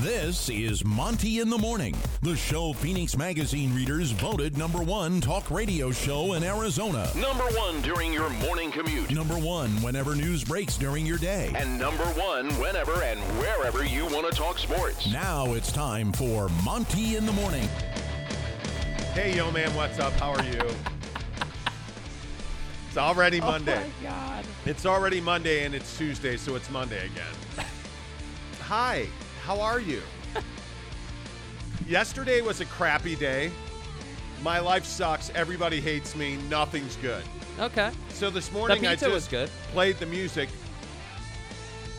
This is Monty in the Morning, the show Phoenix Magazine readers voted number one talk radio show in Arizona. Number one during your morning commute. Number one whenever news breaks during your day. And number one whenever and wherever you want to talk sports. Now it's time for Monty in the Morning. Hey, yo, man, what's up? How are you? It's already oh Monday. Oh my God. It's already Monday and it's Tuesday, so it's Monday again. Hi, how are you? Yesterday was a crappy day. My life sucks. Everybody hates me. Nothing's good. Okay. So this The morning I just was good. played the music.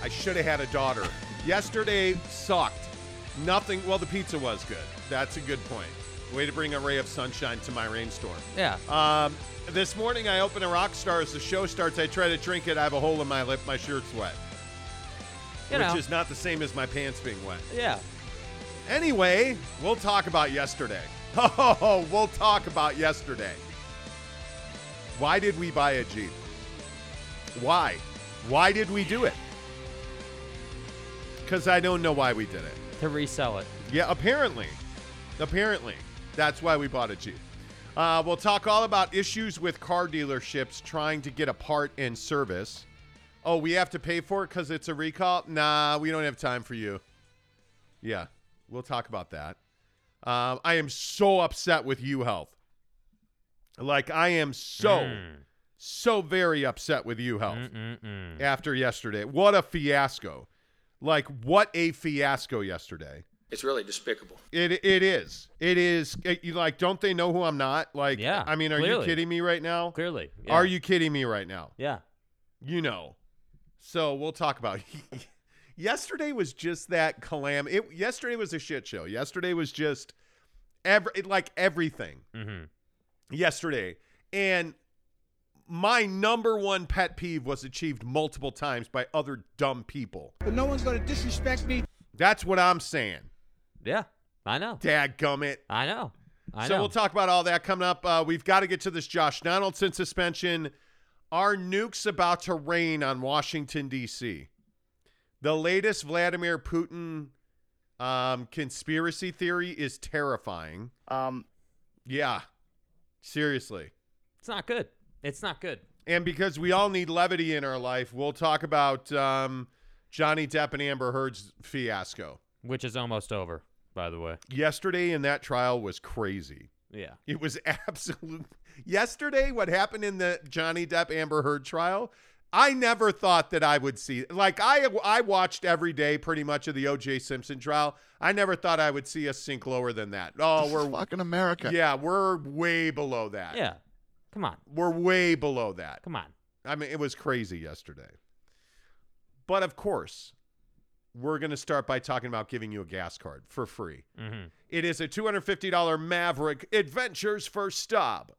I should have had a daughter. Yesterday sucked. Nothing. Well, the pizza was good. That's a good point. Way to bring a ray of sunshine to my rainstorm. Yeah. Um, this morning I open a rock star as the show starts. I try to drink it. I have a hole in my lip. My shirt's wet, You which know. is not the same as my pants being wet. yeah. Anyway, we'll talk about yesterday. Oh, we'll talk about yesterday. Why did we buy a Jeep? Why? Why did we do it? Because I don't know why we did it. To resell it. Yeah, apparently. Apparently. That's why we bought a Jeep. Uh, we'll talk all about issues with car dealerships trying to get a part in service. Oh, we have to pay for it because it's a recall? Nah, we don't have time for you. Yeah, we'll talk about that. Um, I am so upset with U Health. Like, I am so, Mm. so very upset with U Health Mm-mm-mm. after yesterday. What a fiasco. Like, what a fiasco yesterday. It's really despicable. It it is. It is. It, you like, don't they know who I'm not? Like, Yeah, I mean, are you kidding me right now? Clearly. Yeah. Are you kidding me right now? Yeah. You know. So we'll talk about. yesterday was just that calam. It yesterday was a shit show. Yesterday was just every like everything. Mm-hmm. Yesterday and. My number one pet peeve was achieved multiple times by other dumb people. but no one's going to disrespect me. That's what I'm saying. Yeah. I know. Dadgummit. I know. I know. so know. we'll talk about all that coming up. Uh, we've got to get to this Josh Donaldson suspension. Are nukes about to rain on Washington, D.C.? The latest Vladimir Putin um, conspiracy theory is terrifying. Um, Yeah, seriously. It's not good. It's not good. And because we all need levity in our life, we'll talk about um, Johnny Depp and Amber Heard's fiasco. Which is almost over, by the way. Yesterday in that trial was crazy. Yeah. It was absolute. Yesterday, what happened in the Johnny Depp Amber Heard trial, I never thought that I would see. Like I, I watched every day pretty much of the O.J. Simpson trial. I never thought I would see us sink lower than that. Oh, This we're fucking America. yeah, we're way below that. Yeah. Come on. we're way below that. Come on. I mean, it was crazy yesterday. But of course, we're going to start by talking about giving you a gas card for free. Mm-hmm. It is a $250 Maverik Adventures First Stop.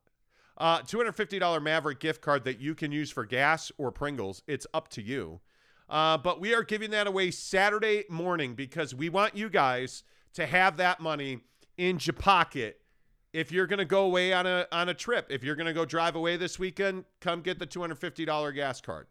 Uh, $250 Maverik gift card that you can use for gas or Pringles. It's up to you. Uh, but we are giving that away Saturday morning because we want you guys to have that money in your pocket. If you're going to go away on a on a trip, if you're going to go drive away this weekend, come get the $250 gas card.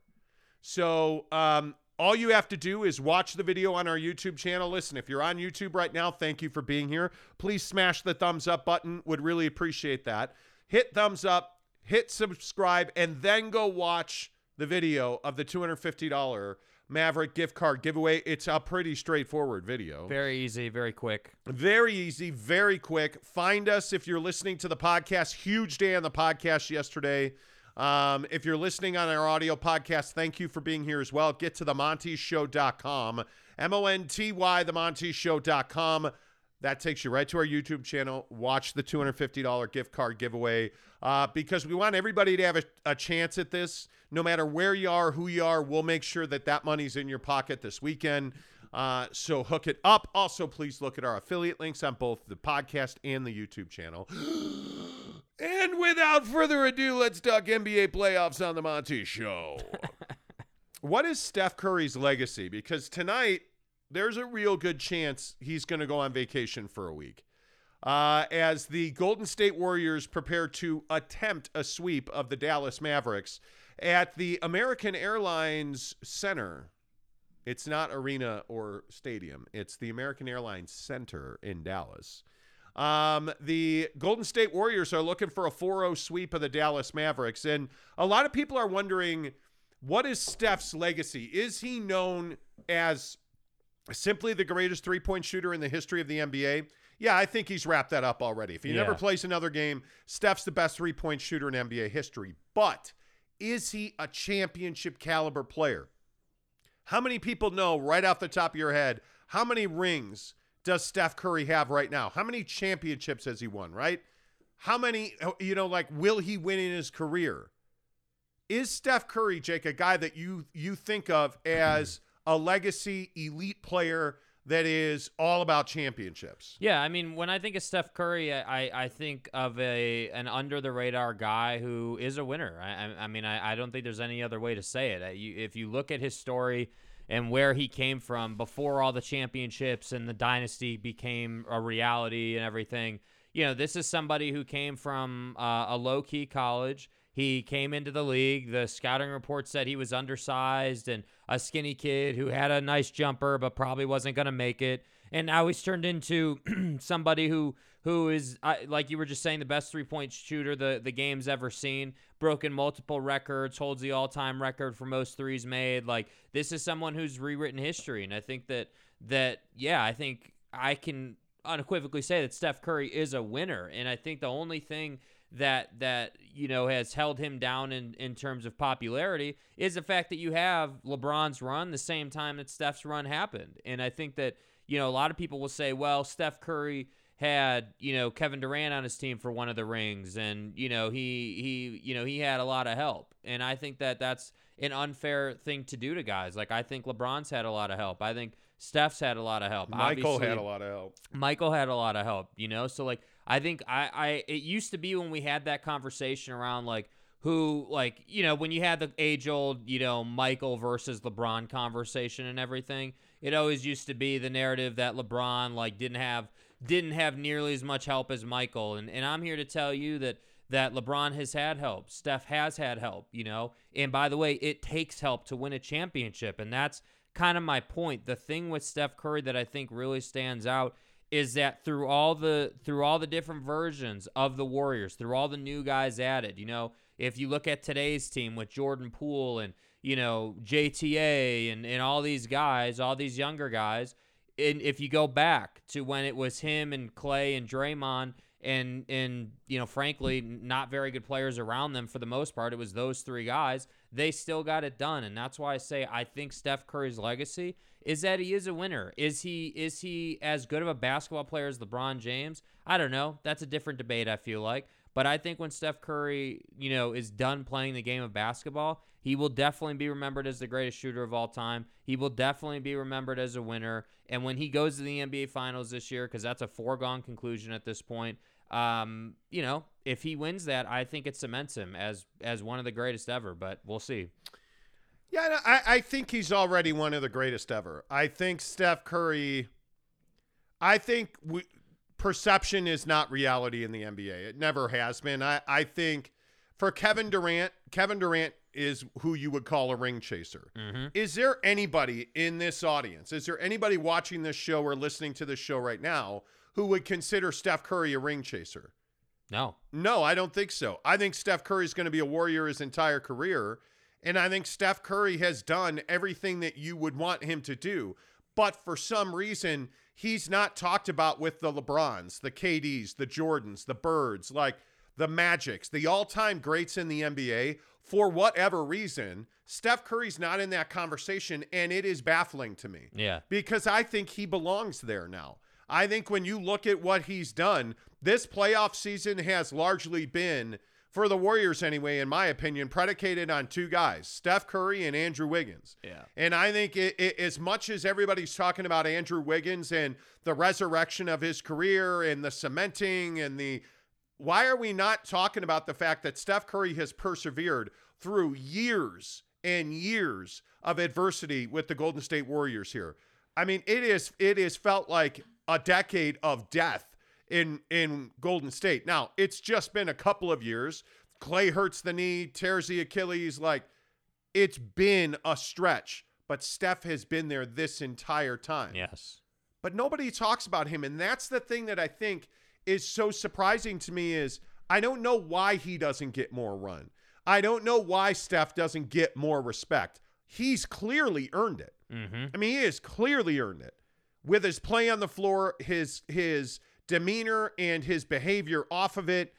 So um, all you have to do is watch the video on our YouTube channel. Listen, if you're on YouTube right now, thank you for being here. Please smash the thumbs up button. Would really appreciate that. Hit thumbs up, hit subscribe, and then go watch the video of the $250 Maverik gift card giveaway. It's a pretty straightforward video. Very easy, very quick. Very easy, very quick. Find us if you're listening to the podcast. Huge day on the podcast yesterday. Um, if you're listening on our audio podcast, thank you for being here as well. Get to themontyshow.com, M O N T Y, themontyshow.com. That takes you right to our YouTube channel. Watch the $250 gift card giveaway uh, because we want everybody to have a, a chance at this. No matter where you are, who you are, we'll make sure that that money's in your pocket this weekend. Uh, so hook it up. Also, please look at our affiliate links on both the podcast and the YouTube channel. and without further ado, let's talk NBA playoffs on the Monty Show. what is Steph Curry's legacy? Because tonight, there's a real good chance he's going to go on vacation for a week. Uh, as the Golden State Warriors prepare to attempt a sweep of the Dallas Mavericks at the American Airlines Center It's not arena or stadium. It's the American Airlines Center in Dallas. Um, the Golden State Warriors are looking for a 4-0 sweep of the Dallas Mavericks, and a lot of people are wondering what is Steph's legacy? Is he known as simply the greatest three-point shooter in the history of the NBA? Yeah, I think he's wrapped that up already. If he never Yeah. plays another game, Steph's the best three-point shooter in NBA history. But is he a championship caliber player? How many people know right off the top of your head how many rings does Steph Curry have right now? How many championships has he won, right? How many, you know, like will he win in his career? Is Steph Curry, Jake, a guy that you you think of as a legacy elite player that is all about championships? Yeah, I mean, when I think of Steph Curry, I, I, think of a an under the radar guy who is a winner. I, I, mean, I, I don't think there's any other way to say it. If you look at his story and where he came from before all the championships and the dynasty became a reality and everything, you know, this is somebody who came from uh, a low key college. He came into the league. The scouting report said he was undersized and a skinny kid who had a nice jumper, but probably wasn't going to make it. And now he's turned into somebody who who is like you were just saying, the best three point shooter the the game's ever seen. Broken multiple records, holds the all time record for most threes made. Like this is someone who's rewritten history, and I think that that yeah, I think I can unequivocally say that Steph Curry is a winner, and I think the only thing that that you know has held him down in in terms of popularity is the fact that you have LeBron's run the same time that Steph's run happened, and I think that you know a lot of people will say, well, Steph Curry had you know Kevin Durant on his team for one of the rings, and you know he he you know he had a lot of help, and I think that that's an unfair thing to do to guys. Like I think LeBron's had a lot of help. I think Steph's had a lot of help. Michael Obviously- had a lot of help. Michael had a lot of help, you know. So like I think I I it used to be when we had that conversation around like who like you know when you had the age old you know Michael versus LeBron conversation and everything. It always used to be the narrative that LeBron like didn't have didn't have nearly as much help as Michael, and and I'm here to tell you that that LeBron has had help. Steph has had help, you know. And by the way, it takes help to win a championship, and that's kind of my point. The thing with Steph Curry that I think really stands out is that through all the through all the different versions of the Warriors, through all the new guys added, you know, if you look at today's team with Jordan Poole and you know JTA and and all these guys, all these younger guys, and if you go back to when it was him and Klay and Draymond and and you know frankly not very good players around them for the most part it was those three guys they still got it done. And that's why I say I think Steph Curry's legacy is that he is a winner. Is he is he as good of a basketball player as LeBron James? I don't know. That's a different debate I feel like. But I think when Steph Curry you know is done playing the game of basketball he will definitely be remembered as the greatest shooter of all time. He will definitely be remembered as a winner. And when he goes to the NBA Finals this year, because that's a foregone conclusion at this point, um, you know, if he wins that, I think it cements him as as one of the greatest ever. But we'll see. Yeah, I, I think he's already one of the greatest ever. I think Steph Curry. I think we, perception is not reality in the NBA. It never has been. I, I think for Kevin Durant, Kevin Durant is who you would call a ring chaser. Mm-hmm. Is there anybody in this audience? Is there anybody watching this show or listening to this show right now who would consider Steph Curry a ring chaser? No, No, I don't think so. I think Steph Curry is going to be a warrior his entire career. And I think Steph Curry has done everything that you would want him to do. But for some reason, he's not talked about with the LeBrons, the KDs, the Jordans, the Birds, like the Magics, the all time greats in the NBA. For whatever reason, Steph Curry's not in that conversation. And it is baffling to me yeah, because I think he belongs there now. I think when you look at what he's done, this playoff season has largely been, for the Warriors anyway, in my opinion, predicated on two guys, Steph Curry and Andrew Wiggins. Yeah. And I think it, it, as much as everybody's talking about Andrew Wiggins and the resurrection of his career and the cementing and the why are we not talking about the fact that Steph Curry has persevered through years and years of adversity with the Golden State Warriors here? I mean, it is it is felt like a decade of death in in Golden State. Now, it's just been a couple of years. Klay hurts the knee, tears the Achilles, like it's been a stretch. but Steph has been there this entire time. Yes. But nobody talks about him, and that's the thing that I think is so surprising to me is I don't know why he doesn't get more run. I don't know why Steph doesn't get more respect. He's clearly earned it. Mm-hmm. I mean, he has clearly earned it with his play on the floor, his his demeanor and his behavior off of it.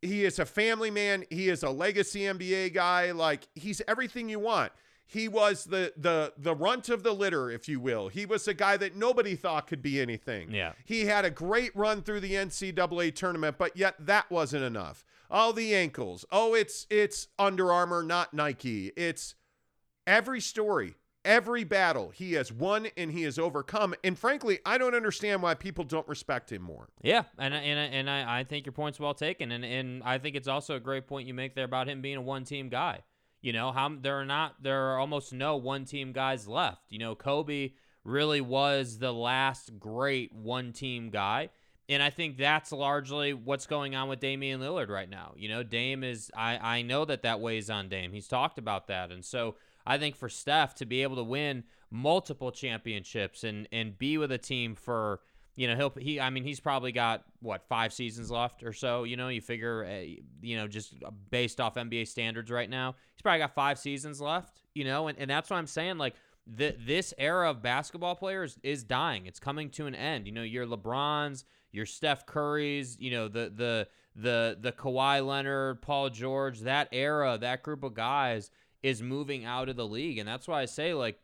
He is a family man. He is a legacy NBA guy. Like he's everything you want. He was the the the runt of the litter, if you will. He was a guy that nobody thought could be anything. Yeah. He had a great run through the NCAA tournament, but yet that wasn't enough. Oh, the ankles. Oh, it's it's Under Armour, not Nike. It's every story, every battle he has won and he has overcome. And frankly, I don't understand why people don't respect him more. Yeah, and and and I, I think your point's well taken, and and I think it's also a great point you make there about him being a one team guy. You know how there are not there are almost no one team guys left. You know Kobe really was the last great one team guy. And I think that's largely what's going on with Damian Lillard right now. You know, Dame is, I, I know that that weighs on Dame. He's talked about that. And so I think for Steph to be able to win multiple championships and, and be with a team for, you know, he'll, he, I mean, he's probably got what, five seasons left or so. You know, you figure, uh, you know, just based off NBA standards right now, he's probably got five seasons left, you know, and, and that's what I'm saying. Like, the, this era of basketball players is dying. It's coming to an end. You know, your LeBrons, your Steph Curry's, you know, the the the the Kawhi Leonard, Paul George, that era, that group of guys is moving out of the league. And that's why I say like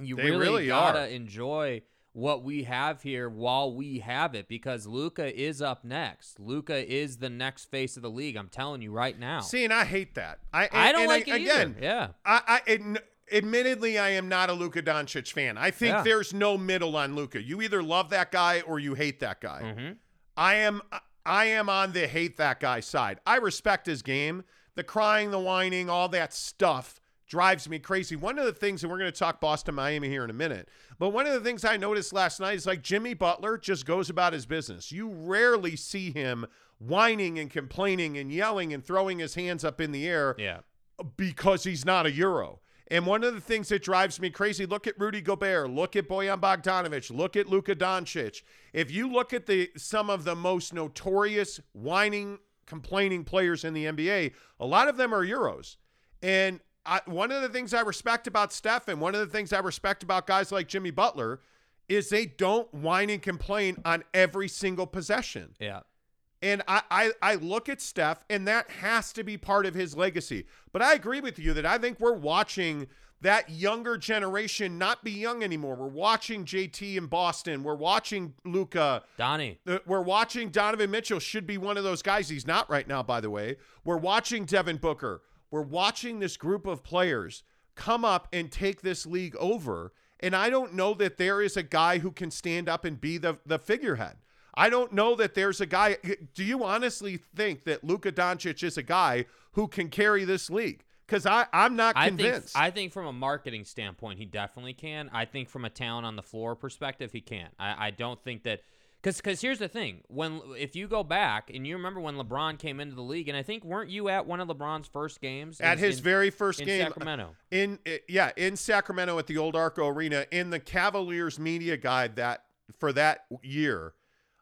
you They really, really gotta are. enjoy what we have here while we have it because Luka is up next. Luka is the next face of the league. I'm telling you right now. See, and I hate that. I I don't and like it again. either. Yeah. I, I adn- admittedly, I am not a Luka Doncic fan. I think Yeah. there's no middle on Luka. You either love that guy or you hate that guy. Mm-hmm. I am I am on the hate that guy side. I respect his game. The crying, the whining, all that stuff drives me crazy. One of the things, and we're going to talk Boston, Miami here in a minute, but one of the things I noticed last night is like Jimmy Butler just goes about his business. You rarely see him whining and complaining and yelling and throwing his hands up in the air Yeah. because he's not a Euro. And one of the things that drives me crazy, look at Rudy Gobert, look at Bojan Bogdanovic, look at Luka Doncic. If you look at the some of the most notorious whining, complaining players in the NBA, a lot of them are Euros. And I, one of the things I respect about Steph and one of the things I respect about guys like Jimmy Butler is they don't whine and complain on every single possession. Yeah. And I, I, I look at Steph, and that has to be part of his legacy. But I agree with you that I think we're watching that younger generation not be young anymore. We're watching JT in Boston. We're watching Luka. Donnie. We're watching Donovan Mitchell should be one of those guys. He's not right now, by the way. We're watching Devin Booker. We're watching this group of players come up and take this league over. And I don't know that there is a guy who can stand up and be the, the figurehead. I don't know that there's a guy. Do you honestly think that Luka Doncic is a guy who can carry this league? Because I'm not I think convinced. I think from a marketing standpoint, he definitely can. I think from a talent on the floor perspective, he can't. I, I don't think that because because here's the thing: when if you go back and you remember when LeBron came into the league, and I think weren't you at one of LeBron's first games at in- his in- very first in game Sacramento? in uh, yeah in Sacramento at the old Arco Arena in the Cavaliers media guide that for that year.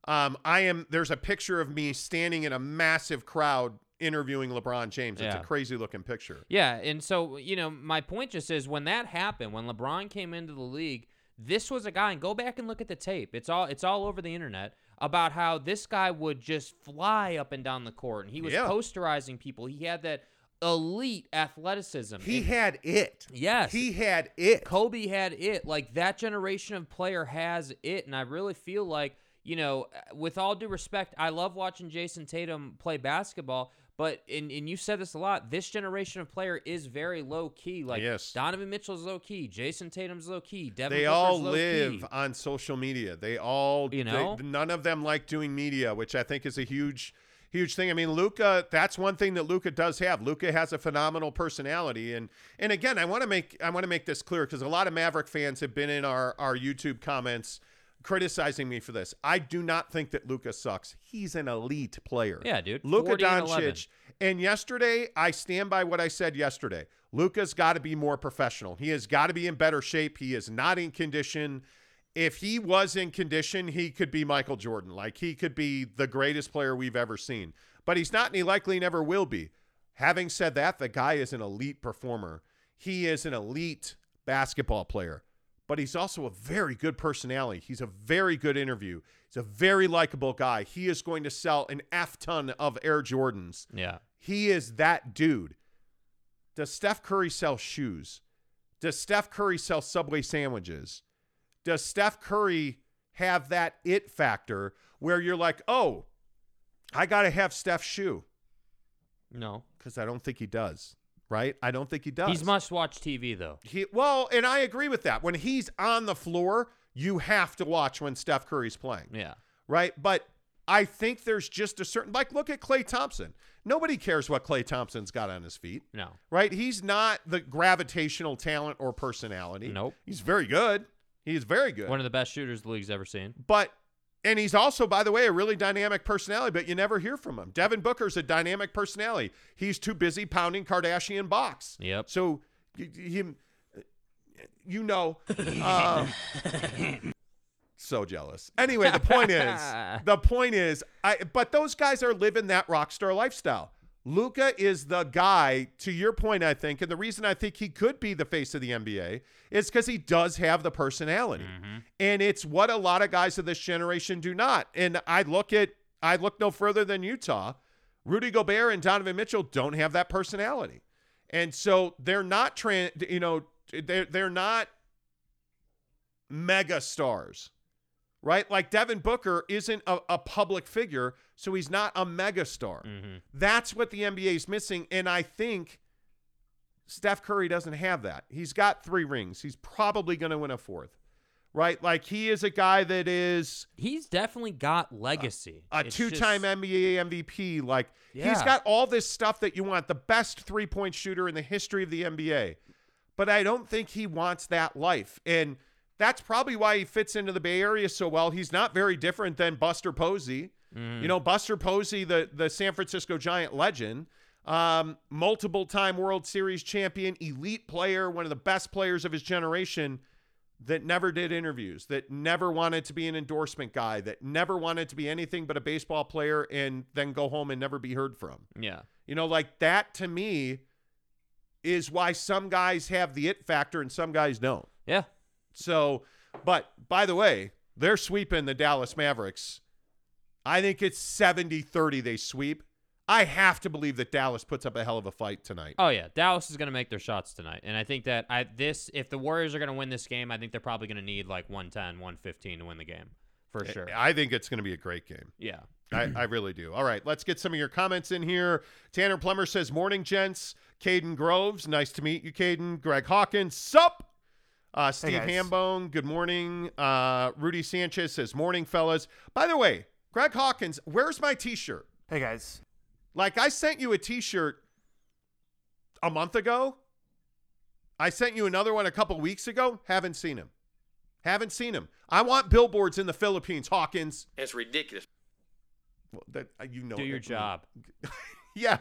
Um, I am there's a picture of me standing in a massive crowd interviewing LeBron James. It's Yeah. a crazy looking picture. Yeah, and so you know, my point just is when that happened, when LeBron came into the league, this was a guy. And go back and look at the tape. It's all it's all over the internet about how this guy would just fly up and down the court, and he was Yeah. posterizing people. He had that elite athleticism. He had it. yes, He had it. Kobe had it. Like that generation of player has it, and I really feel like you know, with all due respect, I love watching Jayson Tatum play basketball. But and, and you said this a lot. This generation of player is very low key. Like Yes. Donovan Mitchell's low key, Jayson Tatum's low key, Devin They Booker's all live key. on social media. They all, You they- know? none of them like doing media, which I think is a huge, huge thing. I mean, Luka, that's one thing that Luka does have. Luka has a phenomenal personality, and and again, I want to make I want to make this clear because a lot of Maverick fans have been in our our YouTube comments criticizing me for this. I do not think that Luka sucks. He's an elite player. Yeah, dude. Luka 40 and 11. Doncic. And yesterday, I stand by what I said yesterday. Luka's got to be more professional. He has got to be in better shape. He is not in condition. If he was in condition, he could be Michael Jordan. Like he could be the greatest player we've ever seen. But he's not, and he likely never will be. Having said that, the guy is an elite performer. He is an elite basketball player, but he's also a very good personality. He's a very good interview. He's a very likable guy. He is going to sell an F ton of Air Jordans. Yeah. He is that dude. Does Steph Curry sell shoes? Does Steph Curry sell Subway sandwiches? Does Steph Curry have that it factor where you're like, oh, I got to have Steph's shoe? No. Because I don't think he does, right? I don't think he does. He's must watch TV though. He, well, and I agree with that. When he's on the floor, you have to watch when Steph Curry's playing, Yeah. right? But I think there's just a certain, like, look at Klay Thompson. Nobody cares what Klay Thompson's got on his feet, No. right? He's not the gravitational talent or personality. Nope. He's very good. He's very good. One of the best shooters the league's ever seen. but and he's also, by the way, a really dynamic personality, but you never hear from him. Devin Booker's a dynamic personality. He's too busy pounding Kardashian box. Yep. So him, you know, um, so jealous. Anyway, the point is, the point is, I. But those guys are living that rock star lifestyle. Luka is the guy. To your point, I think, and the reason I think he could be the face of the NBA is because he does have the personality, mm-hmm. and it's what a lot of guys of this generation do not. And I look at, I look no further than Utah. Rudy Gobert and Donovan Mitchell don't have that personality. And so they're not tran you know, they're they're not mega stars. Right? Like Devin Booker isn't a, a public figure, so he's not a mega star. Mm-hmm. That's what the NBA is missing. And I think Steph Curry doesn't have that. He's got three rings. He's probably going to win a fourth. Right? Like he is a guy that is He's definitely got legacy. a It's two-time just- NBA MVP. Like he's got all this stuff that you want, the best three-point shooter in the history of the NBA. But I don't think he wants that life. And that's probably why he fits into the Bay Area so well. He's not very different than Buster Posey. You know, Buster Posey, the the San Francisco Giant legend, um, multiple time World Series champion, elite player, one of the best players of his generation that never did interviews, that never wanted to be an endorsement guy, that never wanted to be anything but a baseball player and then go home and never be heard from. Yeah. You know, like that to me is why some guys have the it factor and some guys don't. Yeah. So, but by the way, they're sweeping the Dallas Mavericks. I think it's 70 30 they sweep. I have to believe that Dallas puts up a hell of a fight tonight. Oh yeah, Dallas is going to make their shots tonight, and I think that I this if the Warriors are going to win this game, I think they're probably going to need like 110, 115 to win the game for sure. I think it's going to be a great game. Yeah. I, I really do. All right, let's get some of your comments in here. Tanner Plummer says, Morning, gents. Caden Groves, nice to meet you, Caden. Greg Hawkins, sup? Uh, Steve guys. Hambone, good morning. Uh, Rudy Sanchez says, Morning, fellas. By the way, Greg Hawkins, where's my t shirt? Hey guys, Like, I sent you a t shirt a month ago. I sent you another one a couple weeks ago. Haven't seen him. Haven't seen him. I want billboards in the Philippines, Hawkins. It's ridiculous. Well, that, uh, you know Do your that- job. Yeah.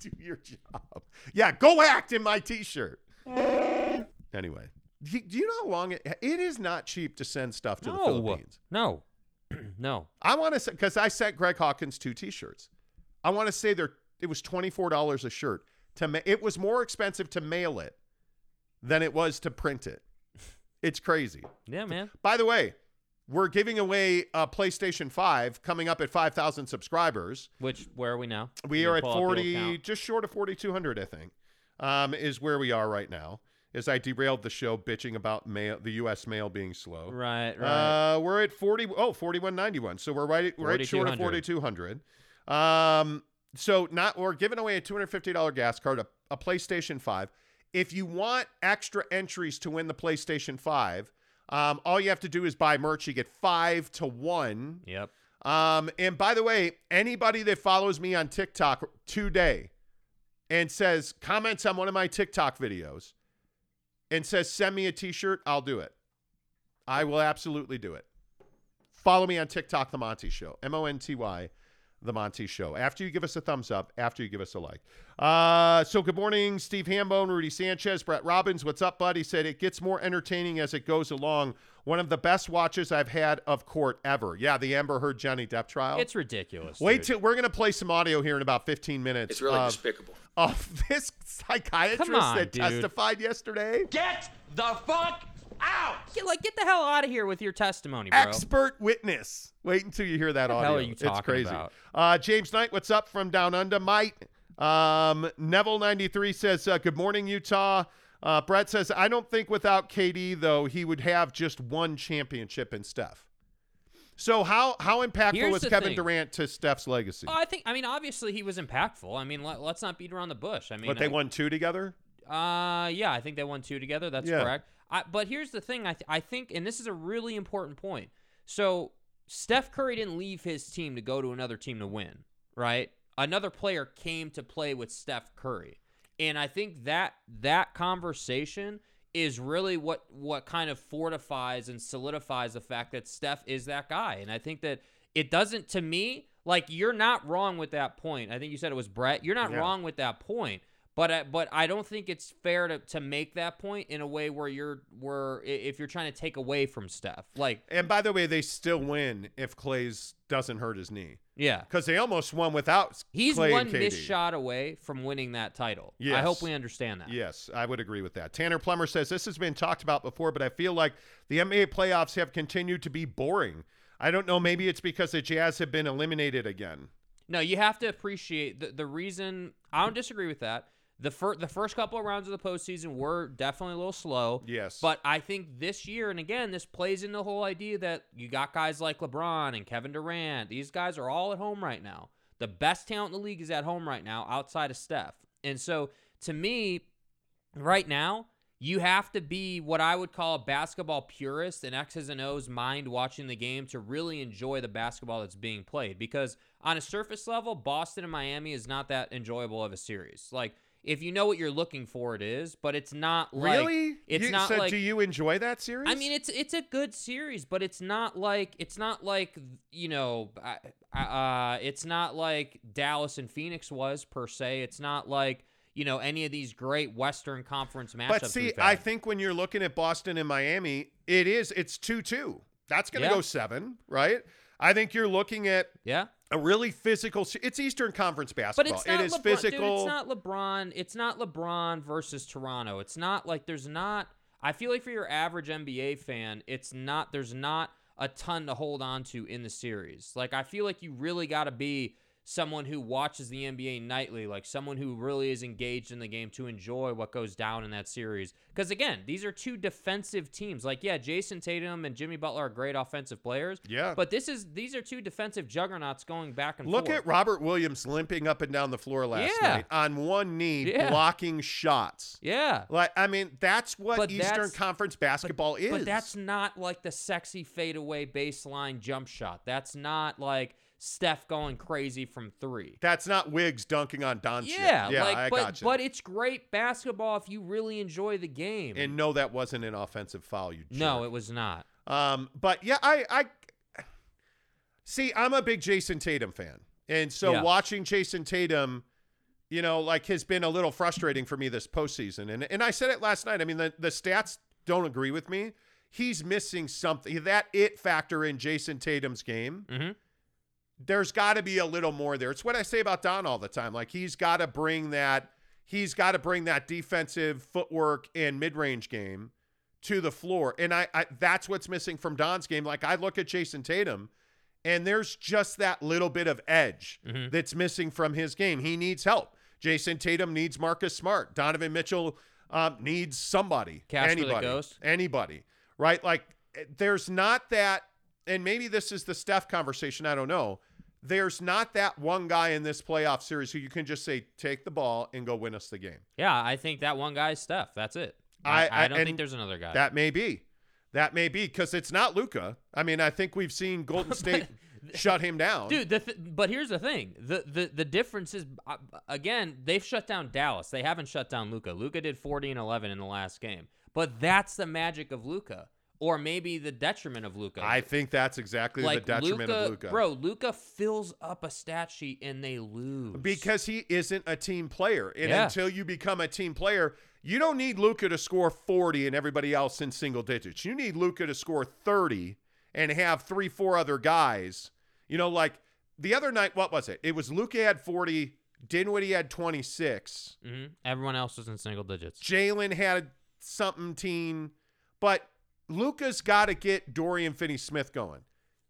Do your job. Yeah, go act in my t-shirt. anyway, do you, know how long it it is not cheap to send stuff to the Philippines. No. no. I want to say cuz I sent Greg Hawkins two t-shirts. I want to say there it was $24 a shirt. To ma- it was more expensive to mail it than it was to print it. It's crazy. Yeah, man. By the way, we're giving away a PlayStation 5 coming up at 5,000 subscribers. Which where are we now? We are at pull up the old 40, just short of 4,200, I think, um, is where we are right now. As I derailed the show bitching about mail, the U.S. mail being slow. Right, right. Uh, we're at 40, oh, 4191. So we're right, we're right short of 4,200. Um, so not, we're giving away a $250 gas card, a, a PlayStation 5. If you want extra entries to win the PlayStation 5, um, all you have to do is buy merch. You get five to one. yep. Um, and by the way, anybody that follows me on TikTok today and says comments on one of my TikTok videos and says send me a t-shirt, I'll do it. I will absolutely do it. follow me on TikTok, The Monty Show, M O N T Y, The Monty Show. After you give us a thumbs up, after you give us a like. Uh, so good morning, Steve Hambone, Rudy Sanchez, Brett Robbins. What's up, bud? He said it gets more entertaining as it goes along. One of the best watches I've had of court ever. Yeah, the Amber Heard Johnny Depp trial. It's ridiculous. Wait dude. till we're gonna play some audio here in about 15 minutes. It's really of, despicable. Of this psychiatrist on, that dude. testified yesterday. Get the fuck out! Get, like, get the hell out of here with your testimony, bro. expert witness. Wait until you hear that What audio. hell are you it's talking crazy. about? Uh, James Knight, what's up from down under? Mike um, Neville ninety three says, uh, "Good morning, Utah." Uh, Brett says, "I don't think without KD though he would have just one championship in Steph." So how how impactful Here's was Kevin thing. Durant to Steph's legacy? Oh, I think. I mean, obviously he was impactful. I mean, let, us not beat around the bush. I mean, but they I- won two together. Uh, yeah, I think they won two together. That's Yeah. correct. I, but here's the thing. I th- I think, and this is a really important point. So Steph Curry didn't leave his team to go to another team to win, right? Another player came to play with Steph Curry, and I think that that conversation is really what what kind of fortifies and solidifies the fact that Steph is that guy. And I think that it doesn't to me like you're not wrong with that point. I think you said it was Brett. You're not Yeah. wrong with that point. But I, but I don't think it's fair to, to make that point in a way where you're where if you're trying to take away from Steph. Like And by the way, they still win if Klay's doesn't hurt his knee yeah. because they almost won without He's Klay one missed shot away from winning that title. I hope we understand that. Yes, I would agree with that. Tanner Plummer says this has been talked about before, but I feel like the NBA playoffs have continued to be boring. I don't know. Maybe it's because the Jazz have been eliminated again. No, you have to appreciate the the reason. I don't disagree with that. The first the first couple of rounds of the postseason were definitely a little slow. Yes. But I think this year, and again, this plays in the whole idea that you got guys like LeBron and Kevin Durant. These guys are all at home right now. The best talent in the league is at home right now, outside of Steph. And so, to me, right now, you have to be what I would call a basketball purist and X's and O's mind watching the game to really enjoy the basketball that's being played. Because on a surface level, Boston and Miami is not that enjoyable of a series. Like, if you know what you're looking for, it is, but it's not like really? it's You- not so like do you enjoy that series? I mean, it's it's a good series, but it's not like it's not like you know, uh, it's not like Dallas and Phoenix was per se. It's not like you know any of these great Western Conference matchups. but see, I think when you're looking at Boston and Miami, it is it's two two. That's going to Yeah. go seven, right? I think you're looking at yeah, a really physical. It's Eastern Conference but basketball. it's not it is LeBron, physical. Dude, it's not LeBron. It's not LeBron versus Toronto. It's not like there's not. I feel like for your average NBA fan, it's not. There's not a ton to hold on to in the series. Like I feel like you really got to be someone who watches the NBA nightly, like someone who really is engaged in the game to enjoy what goes down in that series. Because again, these are two defensive teams. Like yeah, Jayson Tatum and Jimmy Butler are great offensive players. Yeah. but this is these are two defensive juggernauts going back and forth. Look forth. at Robert Williams limping up and down the floor last Yeah. night on one knee, Yeah. blocking shots. yeah. Like I mean, that's what But Eastern that's- Conference basketball is. But that's not like the sexy fadeaway baseline jump shot. That's not like Steph going crazy from three. that's not Wiggs dunking on Doncic. Yeah, yeah, like I but got you. but it's great basketball if you really enjoy the game. and no, that wasn't an offensive foul. You no, it was not. Um, but yeah, I, I see. I'm a big Jayson Tatum fan, and so Yeah. watching Jayson Tatum, you know, like has been a little frustrating for me this postseason. And and I said it last night. I mean, the the stats don't agree with me. He's missing something. That it factor in Jayson Tatum's game. Mhm. There's got to be a little more there. It's what I say about Don all the time. Like he's got to bring that. He's got to bring that defensive footwork and mid-range game to the floor. And I, I that's what's missing from Don's game. Like I look at Jayson Tatum and there's just that little bit of edge Mhm. that's missing from his game. He needs help. Jayson Tatum needs Marcus Smart. Donovan Mitchell um, needs somebody. The anybody. Anybody. Right? Like eh, there's not that and maybe this is the Steph conversation, I don't know. There's not that one guy in this playoff series who you can just say take the ball and go win us the game. Yeah, I think that one guy is Steph. That's it. I- I, I- don't think there's another guy. That may be. That may be because it's not Luka. I mean, I think we've seen Golden State shut him down. Dude, the th- but here's the thing: the the the difference is uh, again they've shut down Dallas. They haven't shut down Luka. Luka did 40 and 11 in the last game, but that's the magic of Luka. Or maybe the detriment of Luka. I think that's exactly like the detriment Luka, of Luka. bro. Luka fills up a stat sheet and they lose because he isn't a team player. And Yeah. until you become a team player, you don't need Luka to score 40 and everybody else in single digits. You need Luka to score 30 and have three, four other guys. You know, like the other night, what was it? It was Luka had 40, Dinwiddie had 26, Mhm. Everyone else was in single digits. Jalen had something teen, but Luka's got to get Dorian Finney Smith going.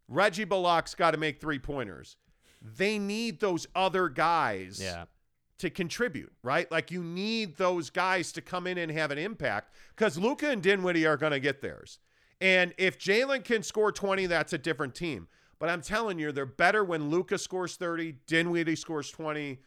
Reggie Bullock's got to make three pointers. They need those other guys Yeah. to contribute, right? Like you need those guys to come in and have an impact because Luka and Dinwiddie are going to get theirs. And if Jalen can score 20, that's a different team. But I'm telling you, they're better when Luka scores 30, Dinwiddie scores 20,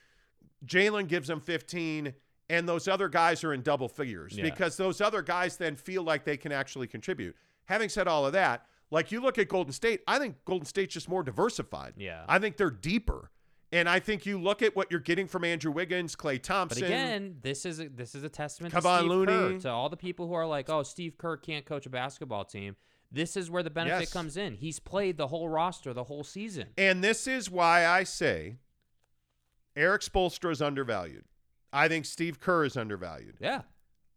Jalen gives them 15, and those other guys are in double figures Yeah. because those other guys then feel like they can actually contribute. Having said all of that, like you look at Golden State, I think Golden State's just more diversified. Yeah. I think they're deeper. And I think you look at what you're getting from Andrew Wiggins, Klay Thompson. But again, this is a, this is a testament to Steve Kerr. To all the people who are like, "Oh, Steve Kerr can't coach a basketball team." This is where the benefit Yes. comes in. He's played the whole roster the whole season. And this is why I say Eric Spolstra is undervalued. I think Steve Kerr is undervalued. Yeah.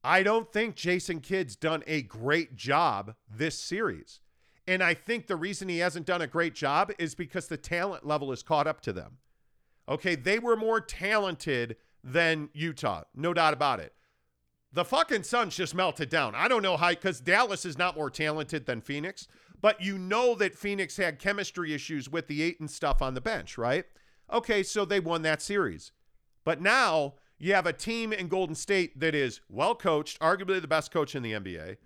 I don't think Jason Kidd's done a great job this series. And I think the reason he hasn't done a great job is because the talent level is caught up to them. Okay, they were more talented than Utah, no doubt about it. The fucking Suns just melted down. I don't know how, because Dallas is not more talented than Phoenix, but you know that Phoenix had chemistry issues with the eight and stuff on the bench, right? Okay, so they won that series. But now you have a team in Golden State that is well coached, arguably the best coach in the NBA.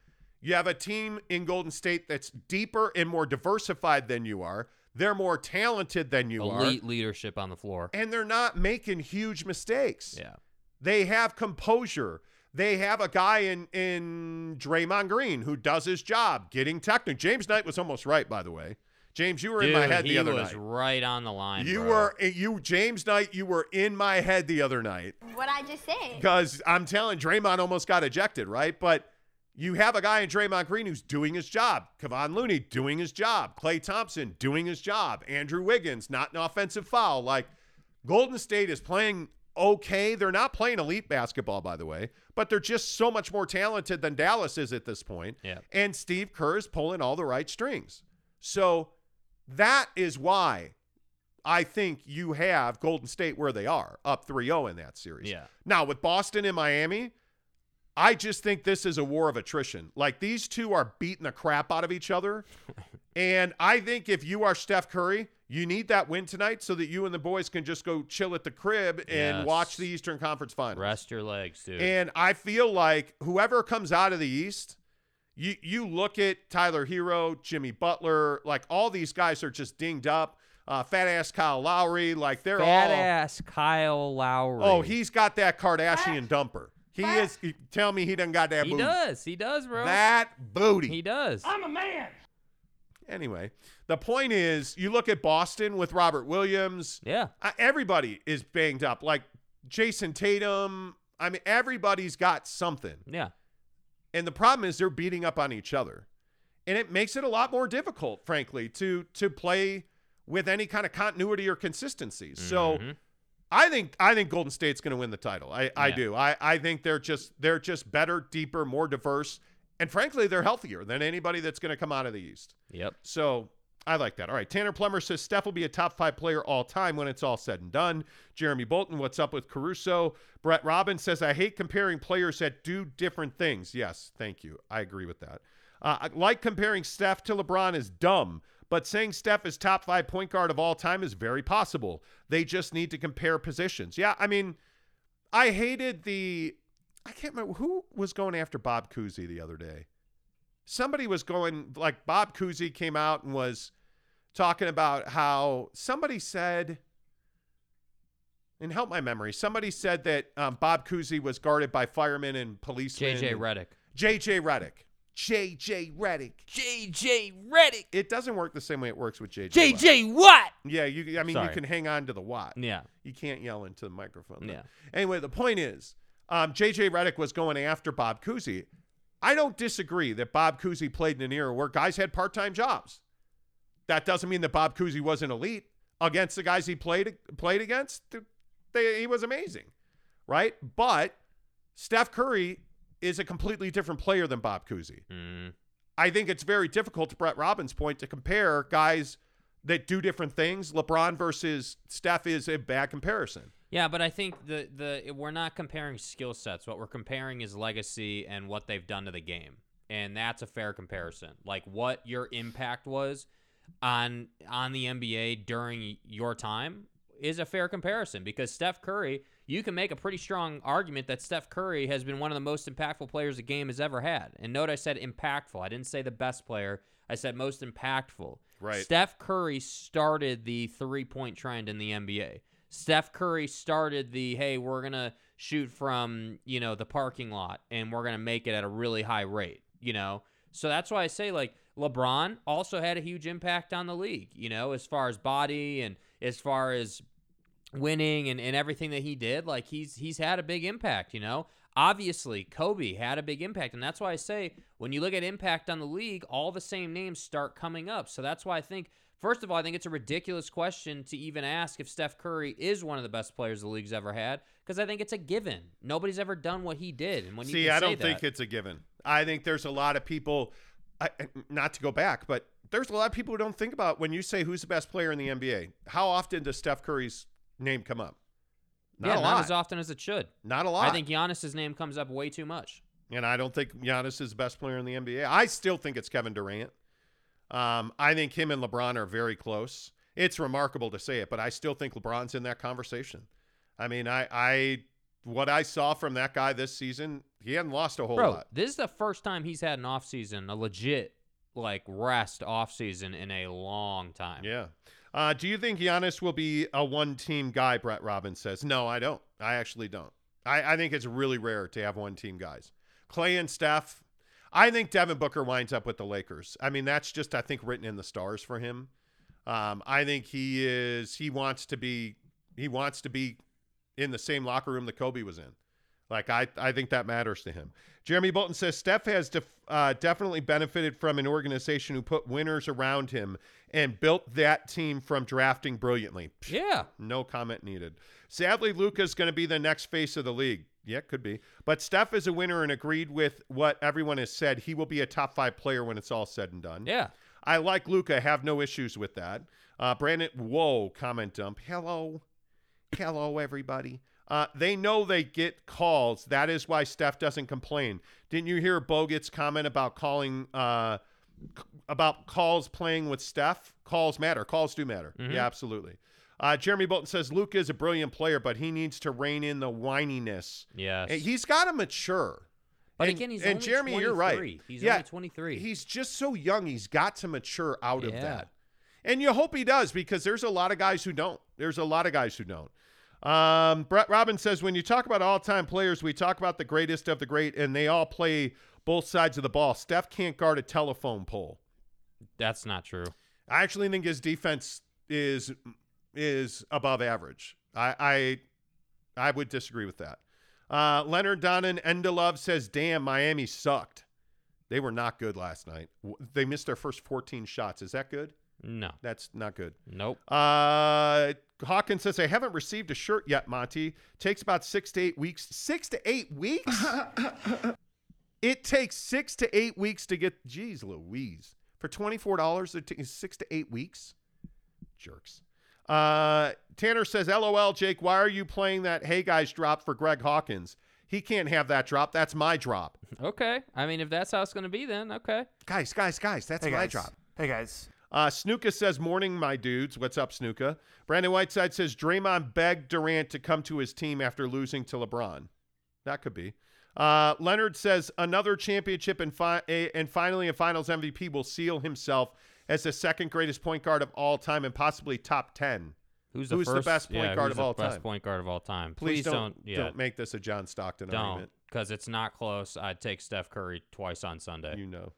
You have a team in Golden State that's deeper and more diversified than you are. They're more talented than you Elite are. Elite leadership on the floor. And they're not making huge mistakes. Yeah. They have composure. They have a guy in in Draymond Green who does his job, getting technical. James Knight was almost right, by the way. James, you were Dude, in my head he the other night. He was night. right on the line. You bro. were eh, you James Knight. You were in my head the other night What I just said. because I'm telling Draymond almost got ejected, right? But you have a guy in Draymond Green who's doing his job. Kevon Looney doing his job. Klay Thompson doing his job. Andrew Wiggins not an offensive foul. Like Golden State is playing okay. They're not playing elite basketball, by the way, but they're just so much more talented than Dallas is at this point. Yeah. And Steve Kerr is pulling all the right strings. So that is why I think you have Golden State where they are, up 3 0 in that series. Yeah. Now, with Boston and Miami, I just think this is a war of attrition. Like these two are beating the crap out of each other. and I think if you are Steph Curry, you need that win tonight so that you and the boys can just go chill at the crib and Yes. watch the Eastern Conference Finals. Rest your legs, dude. And I feel like whoever comes out of the East, you you look at Tyler Herro, Jimmy Butler, like all these guys are just dinged up. Uh, fat ass Kyle Lowry, like they're Fat all. ass Kyle Lowry. Oh, he's got that Kardashian dumper. He is. Tell me he done got that he booty. does. He does, bro. That booty. he does. I'm a man. Anyway, the point is, you look at Boston with Robert Williams. yeah. uh, everybody is banged up. Like Jayson Tatum. I mean, everybody's got something. Yeah. And the problem is they're beating up on each other. And it makes it a lot more difficult, frankly, to to play with any kind of continuity or consistency. So Mhm. I think I think Golden State's going to win the title. I, I do. I, I think they're just they're just better, deeper, more diverse, and frankly, they're healthier than anybody that's going to come out of the East. Yep. So I like that. All right. Tanner Plummer says Steph will be a top five player all time when it's all said and done. Jeremy Bolton, what's up with Caruso? Brett Robbins says, I hate comparing players that do different things. Yes, thank you. I agree with that. Uh, I like comparing Steph to LeBron is dumb, but saying Steph is top five point guard of all time is very possible. They just need to compare positions. Yeah, I mean, I hated the. I can't remember who was going after Bob Cousy the other day somebody was going like Bob Cousy came out and was talking about how somebody said and help my memory somebody said that um, Bob Cousy was guarded by firemen and policemen JJ Redick. JJ Redick JJ Redick JJ Redick. it doesn't work the same way it works with JJ JJ what? yeah you I mean you can hang on to the watt Yeah. you can't yell into the microphone. though. Yeah. Anyway, the point is, um, JJ Redick was going after Bob Cousy. I don't disagree that Bob Cousy played in an era where guys had part-time jobs. That doesn't mean that Bob Cousy wasn't elite against the guys he played played against. They, he was amazing, right? But Steph Curry is a completely different player than Bob Cousy. Mm. I think it's very difficult to Brett Robbins' point to compare guys that do different things. LeBron versus Steph is a bad comparison. Yeah, but I think the the we're not comparing skill sets. What we're comparing is legacy and what they've done to the game, and that's a fair comparison. Like what your impact was on on the NBA during your time is a fair comparison because Steph Curry, you can make a pretty strong argument that Steph Curry has been one of the most impactful players the game has ever had. And note I said impactful. I didn't say the best player. I said most impactful. Right. Steph Curry started the three-point trend in the NBA. Steph Curry started the hey, we're going to shoot from, you know, the parking lot and we're going to make it at a really high rate, you know. So that's why I say like LeBron also had a huge impact on the league, you know, as far as body and as far as winning and, and everything that he did. Like he's he's had a big impact, you know. Obviously, Kobe had a big impact, and that's why I say when you look at impact on the league, all the same names start coming up. So that's why I think First of all, I think it's a ridiculous question to even ask if Steph Curry is one of the best players the league's ever had, because I think it's a given. Nobody's ever done what he did, and when you See, I don't think it's a given. I think there's a lot of people, I, not to go back, but there's a lot of people who don't think about when you say who's the best player in the NBA. How often does Steph Curry's name come up? Not yeah, a not lot. as often as it should. Not a lot. I think Giannis's name comes up way too much. and I don't think Giannis is the best player in the NBA. I still think it's Kevin Durant. Um, I think him and LeBron are very close. It's remarkable to say it, but I still think LeBron's in that conversation. I mean, I, I, what I saw from that guy this season, he hadn't lost a whole Bro, lot. this is the first time he's had an offseason, a legit like rest offseason in a long time. Yeah. Uh, do you think Giannis will be a one-team guy? Brett Robbins says. No, I don't. I actually don't. I, I think it's really rare to have one-team guys. Klay and Steph. I think Devin Booker winds up with the Lakers. I mean, that's just I think written in the stars for him. Um, I think he is. He wants to be. He wants to be in the same locker room that Kobe was in. Like I, I think that matters to him. Jeremy Bolton says Steph has def, uh, definitely benefited from an organization who put winners around him and built that team from drafting brilliantly. Psh, Yeah. No comment needed. Sadly, Luka's going to be the next face of the league. Yeah, could be. But Steph is a winner and agreed with what everyone has said. He will be a top five player when it's all said and done. Yeah. I like Luca. Have no issues with that. Uh, Brandon, whoa, comment dump. Hello, hello, everybody. Uh, they know they get calls. That is why Steph doesn't complain. Didn't you hear Bogut's comment about calling uh, c- about calls playing with Steph? Calls matter. Calls do matter. Yeah, absolutely. Uh, Jeremy Bolton says Luke is a brilliant player, but he needs to rein in the whininess. Yes. He's got to mature. But And- again, he's and only Jeremy, you're right. He's yeah, only 23. He's just so young. He's got to mature out of that. And you hope he does because there's a lot of guys who don't. There's a lot of guys who don't. Um, Brett Robbins says when you talk about all-time players, we talk about the greatest of the great, and they all play both sides of the ball. Steph can't guard a telephone pole. That's not true. I actually think his defense is is above average. I I, I would disagree with that. Uh, Leonard Donnan Endelove says, "Damn, Miami sucked. They were not good last night. They missed their first 14 shots. Is that good? No. That's not good." Nope. Uh, Hawkins says, "I haven't received a shirt yet, Monty. Takes about six to eight weeks. Six to eight weeks. it takes six to eight weeks to get. Geez, Louise, for twenty four dollars, it takes six to eight weeks. Jerks." Uh, Tanner says, "LOL, Jake. Why are you playing that Hey Guys drop for Greg Hawkins? He can't have that drop. That's my drop, Okay. I mean, if that's how it's going to be, then okay. guys. Guys, guys. That's Hey my guys. drop." Hey guys. Uh, Snuka says, Morning, my dudes. What's up, Snuka? Brandon Whiteside says, Draymond begged Durant to come to his team after losing to LeBron. That could be. Uh, Leonard says, Another championship and, fi- a- and finally a finals MVP will seal himself as the second greatest point guard of all time and possibly top 10. Who's the Who's the best point yeah, guard of all the best time? point guard of all time? Please, don't, don't. yeah. don't make this a John Stockton Don't, argument. because it's not close. I'd take Steph Curry twice on Sunday. You know.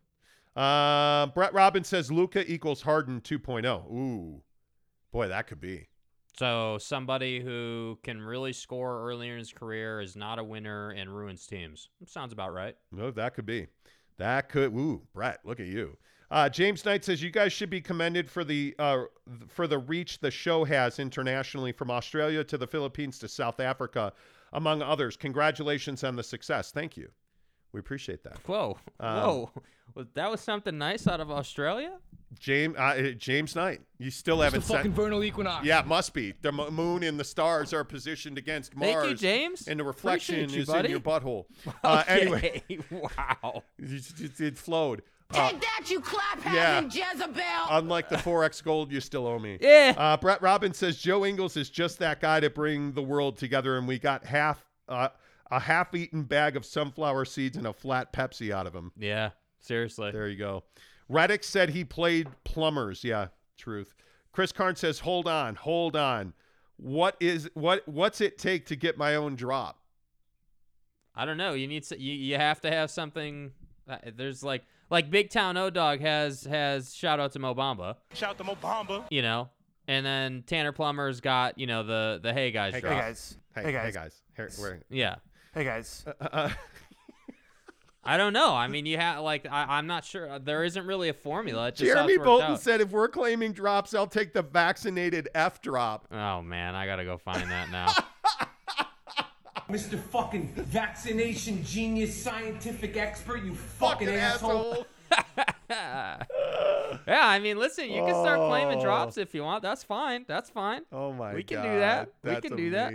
Uh, Brett Robbins says Luka equals Harden 2.0. Ooh. Boy, that could be. So somebody who can really score earlier in his career is not a winner and ruins teams. Sounds about right. No, that could be. That could. Ooh, Brett, look at you. Uh, James Knight says you guys should be commended for the uh, for the reach the show has internationally, from Australia to the Philippines to South Africa, among others. Congratulations on the success. Thank you. We appreciate that. Whoa, Um, whoa, Was- that was something nice out of Australia. James uh, James Knight, you still haven't the fucking sent. vernal equinox. Yeah, it must be. The mo- moon and the stars are positioned against Mars. Thank you, James. And the reflection you, is buddy. in your butthole. Uh, Anyway, wow. it, it- it flowed. Uh, Take that, you clap yeah. Jezebel. unlike the 4X gold you still owe me. Yeah. Uh, Brett Robbins says Joe Ingles is just that guy to bring the world together, and we got half uh, a half-eaten bag of sunflower seeds and a flat Pepsi out of him. Yeah, seriously. There you go. Redick said he played plumbers. Yeah, truth. Chris Karn says, "Hold on, hold on. What is what? What's it take to get my own drop? I don't know. You need s- you, you have to have something. Uh, there's like like Big Town O Dog has has shout out to Mo Bamba, Shout out to Mo Bamba. you know, and then Tanner Plummer's got you know the the Hey Guys Hey, drop. guys. Hey, hey guys. Here, we're, Yeah. Hey guys. uh, uh, I don't know. I mean, you have like I, I'm not sure. Uh, There isn't really a formula. It's Jeremy it's Bolton out. said, "If we're claiming drops, I'll take the vaccinated F drop." Oh man, I gotta go find that now. Mr. fucking vaccination genius scientific expert, you fucking, Fucking asshole. yeah, I mean, listen, you can start claiming Oh. drops if you want. That's fine. That's fine. Oh my god. We can do that. We That's can do that.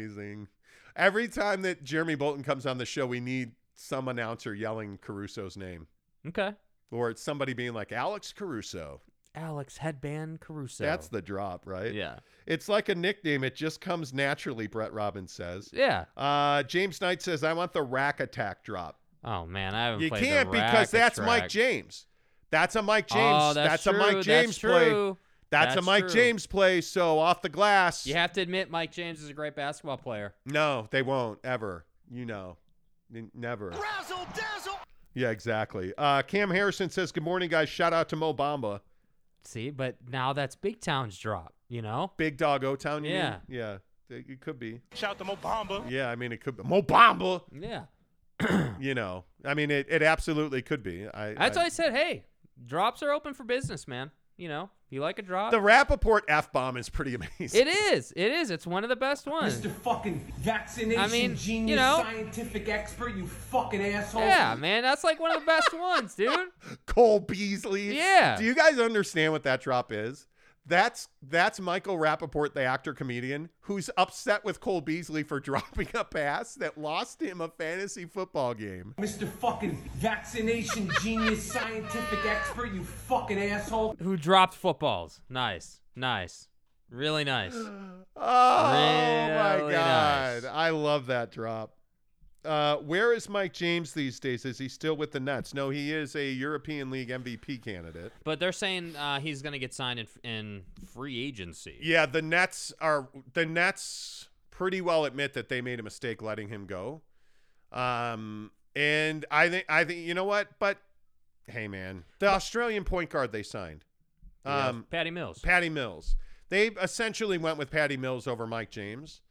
Every time that Jeremy Bolton comes on the show, we need some announcer yelling Caruso's name. Okay. Or it's somebody being like Alex Caruso. Alex Headband Caruso. That's the drop, right? yeah. It's like a nickname. It just comes naturally, Brett Robbins says. Yeah. Uh, James Knight says, I want the rack attack drop. Oh man, I haven't You can't because that's Mike. James. That's a Mike James. Oh, that's, a true. Mike James that's play. True. That's, a Mike true. James play. So off the glass. You have to admit, Mike James is a great basketball player. No, they won't ever. You know, N- never. Razzle dazzle. Yeah, exactly. Uh, Cam Harrison says, "Good morning, guys. Shout out to Mo Bamba, See, but now that's Big Town's drop. You know. Big Dog O Town. you mean? Yeah. yeah. It it could be. Shout out to Mo Bamba. Yeah, I mean, it could be Mo Bamba. Yeah. You know, I mean, it, it absolutely could be. I, That's I, why I said, hey, drops are open for business, man. You know, if you like a drop, the Rapaport f bomb is pretty amazing. it is. It is. It's one of the best ones. Mr. fucking vaccination I mean, you genius know- scientific expert, you fucking asshole. Yeah, man, that's like one of the best ones, dude. Cole Beasley. Yeah. Do you guys understand what that drop is? That's that's Michael Rapaport, the actor comedian, who's upset with Cole Beasley for dropping a pass that lost him a fantasy football game. Mr. fucking vaccination genius scientific expert, you fucking asshole. Who dropped footballs? Nice, nice, really nice. Oh my god. nice. I love that drop. Uh, where is Mike James these days? Is he still with the Nets? No, he is a European League MVP candidate. But they're saying uh, he's gonna get signed in, in free agency. Yeah, the Nets are the Nets pretty well admit that they made a mistake letting him go. Um, and I think I think you know what? But hey, man, the Australian point guard they signed, Yeah, um, Patty Mills. Patty Mills. They essentially went with Patty Mills over Mike James,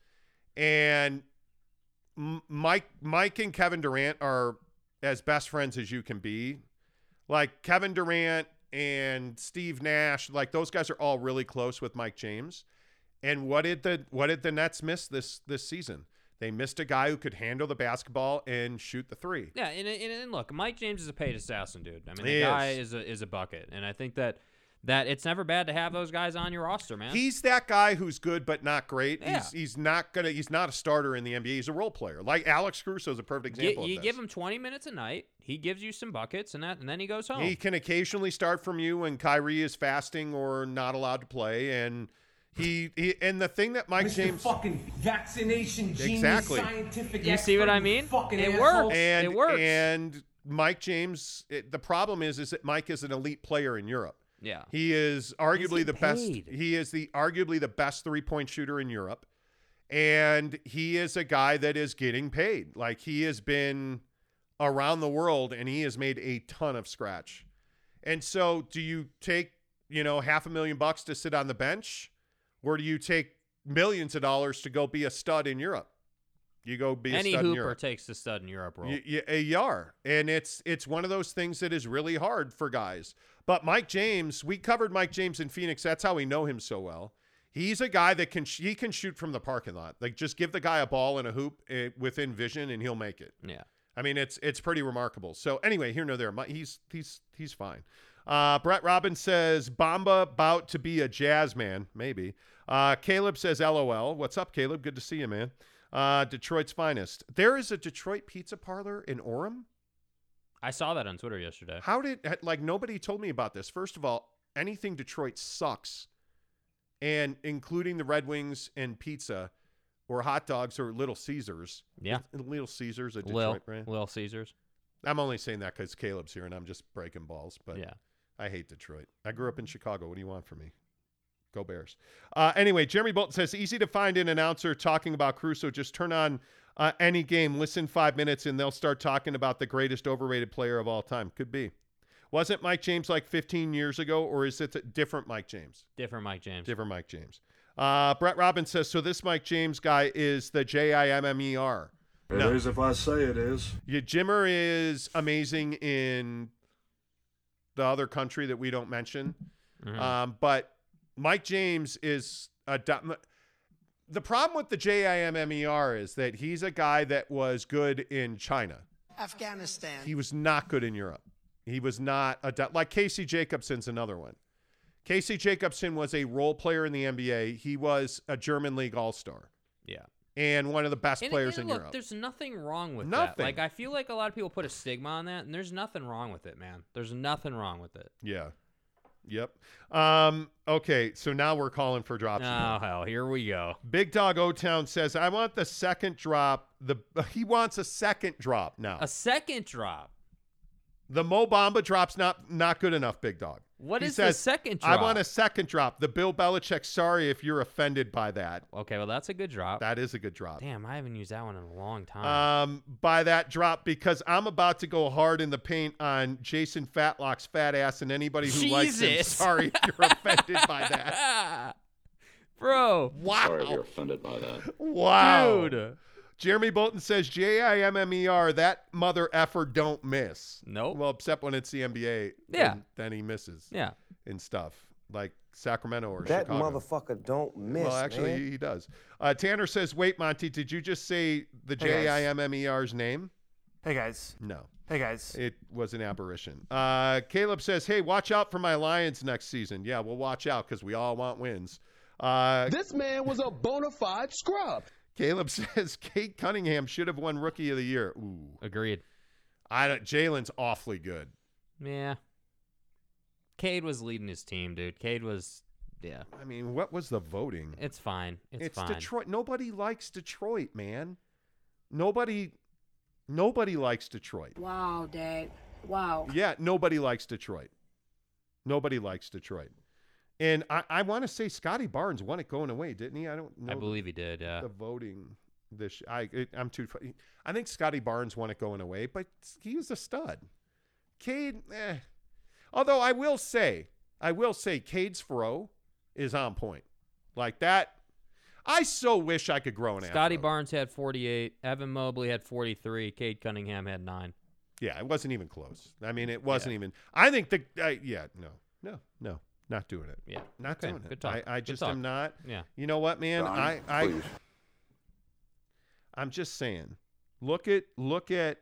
and Mike Mike and Kevin Durant are as best friends as you can be. Like Kevin Durant and Steve Nash, like those guys are all really close with Mike James. And what did the what did the Nets miss this this season? They missed a guy who could handle the basketball and shoot the three. Yeah, and, and, and look, Mike James is a paid assassin, dude. I mean, He the guy is. is a is a bucket, and I think that that it's never bad to have those guys on your roster, man. He's that guy who's good but not great. Yeah. He's he's not gonna he's not a starter in the NBA. He's a role player. Like Alex Caruso is a perfect example. you of give him 20 minutes a night, he gives you some buckets, and that, and then he goes home. He can occasionally start from you when Kyrie is fasting or not allowed to play. And he, he and the thing that Mike Mr. James fucking vaccination genius Exactly. scientific You see what I mean? Fucking It asshole. works. and It works. and Mike James. It, the problem is is that Mike is an elite player in Europe. Yeah. He is arguably He's the getting best. He is the arguably the best three point shooter in Europe, and he is a guy that is getting paid. Like he has been around the world, and he has made a ton of scratch. And so, do you take you know half a million bucks to sit on the bench, or do you take millions of dollars to go be a stud in Europe. You go be a Any stud in hooper Europe. takes the stud in Europe role. You, you, you are, and it's it's one of those things that is really hard for guys. But Mike James, we covered Mike James in Phoenix. That's how we know him so well. He's a guy that can he can shoot from the parking lot. Like just give the guy a ball and a hoop uh, within vision, and he'll make it. yeah. I mean, it's it's pretty remarkable. So anyway, here no there. He's he's he's fine. Uh, Brett Robbins says Bamba about to be a jazz man, maybe. Uh, Caleb says LOL. What's up, Caleb? Good to see you, man. Uh, Detroit's finest. There is a Detroit pizza parlor in Orem. I saw that on Twitter yesterday. How did like nobody told me about this? First of all, anything Detroit sucks, and including the Red Wings and pizza, or hot dogs or Little Caesars. Yeah. Little Caesars, a Detroit Lil, brand. Lil Caesars. I'm only saying that because Caleb's here and I'm just breaking balls. But yeah. I hate Detroit. I grew up in Chicago. What do you want from me? Go Bears. Uh, anyway, Jeremy Bolton says easy to find an announcer talking about Caruso. Just turn on uh, any game, listen five minutes, and they'll start talking about the greatest overrated player of all time. Could be. Wasn't Mike James like 15 years ago, or is it a different Mike James? Different Mike James. Different Mike James. Uh, Brett Robbins says so. This Mike James guy is the J I M M E R. It is if I say it is. Yeah, Jimmer is amazing in the other country that we don't mention. Mhm. Um, but Mike James is a du- the problem with the JIMMER is that he's a guy that was good in China. Afghanistan. He was not good in Europe. He was not a du- like Casey Jacobsen's another one. Casey Jacobsen was a role player in the NBA. He was a German league all star Yeah. and one of the best And- players and in look, Europe. there's nothing wrong with Nothing. that. Like I feel like a lot of people put a stigma on that, and there's nothing wrong with it, man. There's nothing wrong with it. Yeah. Yep. Um, okay, so now we're calling for drops. Oh hell, here we go. Big Dog O Town says, I want the second drop. The he wants a second drop now. A second drop. The Mo Bamba drop's not not good enough, Big Dog. What he is the says, second I drop? want a second drop. The Bill Belichick, sorry if you're offended by that. Okay, well that's a good drop. That is a good drop. Damn, I haven't used that one in a long time. Um, by that drop because I'm about to go hard in the paint on Jason Fatlock's fat ass and anybody who likes him. Sorry if you're offended by that. Bro. Wow. Sorry if you're offended by that. Wow. Dude. Jeremy Bolton says J I M M E R. That mother effer don't miss. Nope. Well, except when it's the NBA. Yeah. Then, then he misses. Yeah. And stuff like Sacramento or That Chicago. motherfucker don't miss. well, actually, man. he, he does. Uh, Tanner says, "Wait, Monty, did you just say the Hey, J guys. I M M E R's name?" Hey guys. No. Hey guys. It was an aberration. Uh, Caleb says, "Hey, watch out for my Lions next season." Yeah, we'll watch out because we all want wins. Uh, This man was a bona fide scrub. Caleb says Cade Cunningham should have won Rookie of the Year. Ooh, Agreed. I don't. Jalen's awfully good. Yeah. Cade was leading his team, dude. Cade was yeah. I mean, what was the voting? It's fine. It's, It's, fine. Detroit. Nobody likes Detroit, man. Nobody, nobody likes Detroit. Wow, Dad. Wow. Yeah, nobody likes Detroit. Nobody likes Detroit. And I, I want to say Scotty Barnes won it going away, didn't he? I don't know. I the- believe he did, yeah. the voting this I it, I'm too I think Scotty Barnes won it going away, but he was a stud. Cade, eh. Although I will say, I will say Cade's fro is on point. Like that I so wish I could grow an Scotty afro. Barnes had 48. Evan Mobley had 43. Cade Cunningham had nine. Yeah, it wasn't even close. I mean, it wasn't even I think the I yeah, no. No, no. Not doing it. Yeah. Not Okay, doing it. good talk. I, I Good just talk. am not. Yeah. You know what, man? Don, I I please. I'm just saying. Look at look at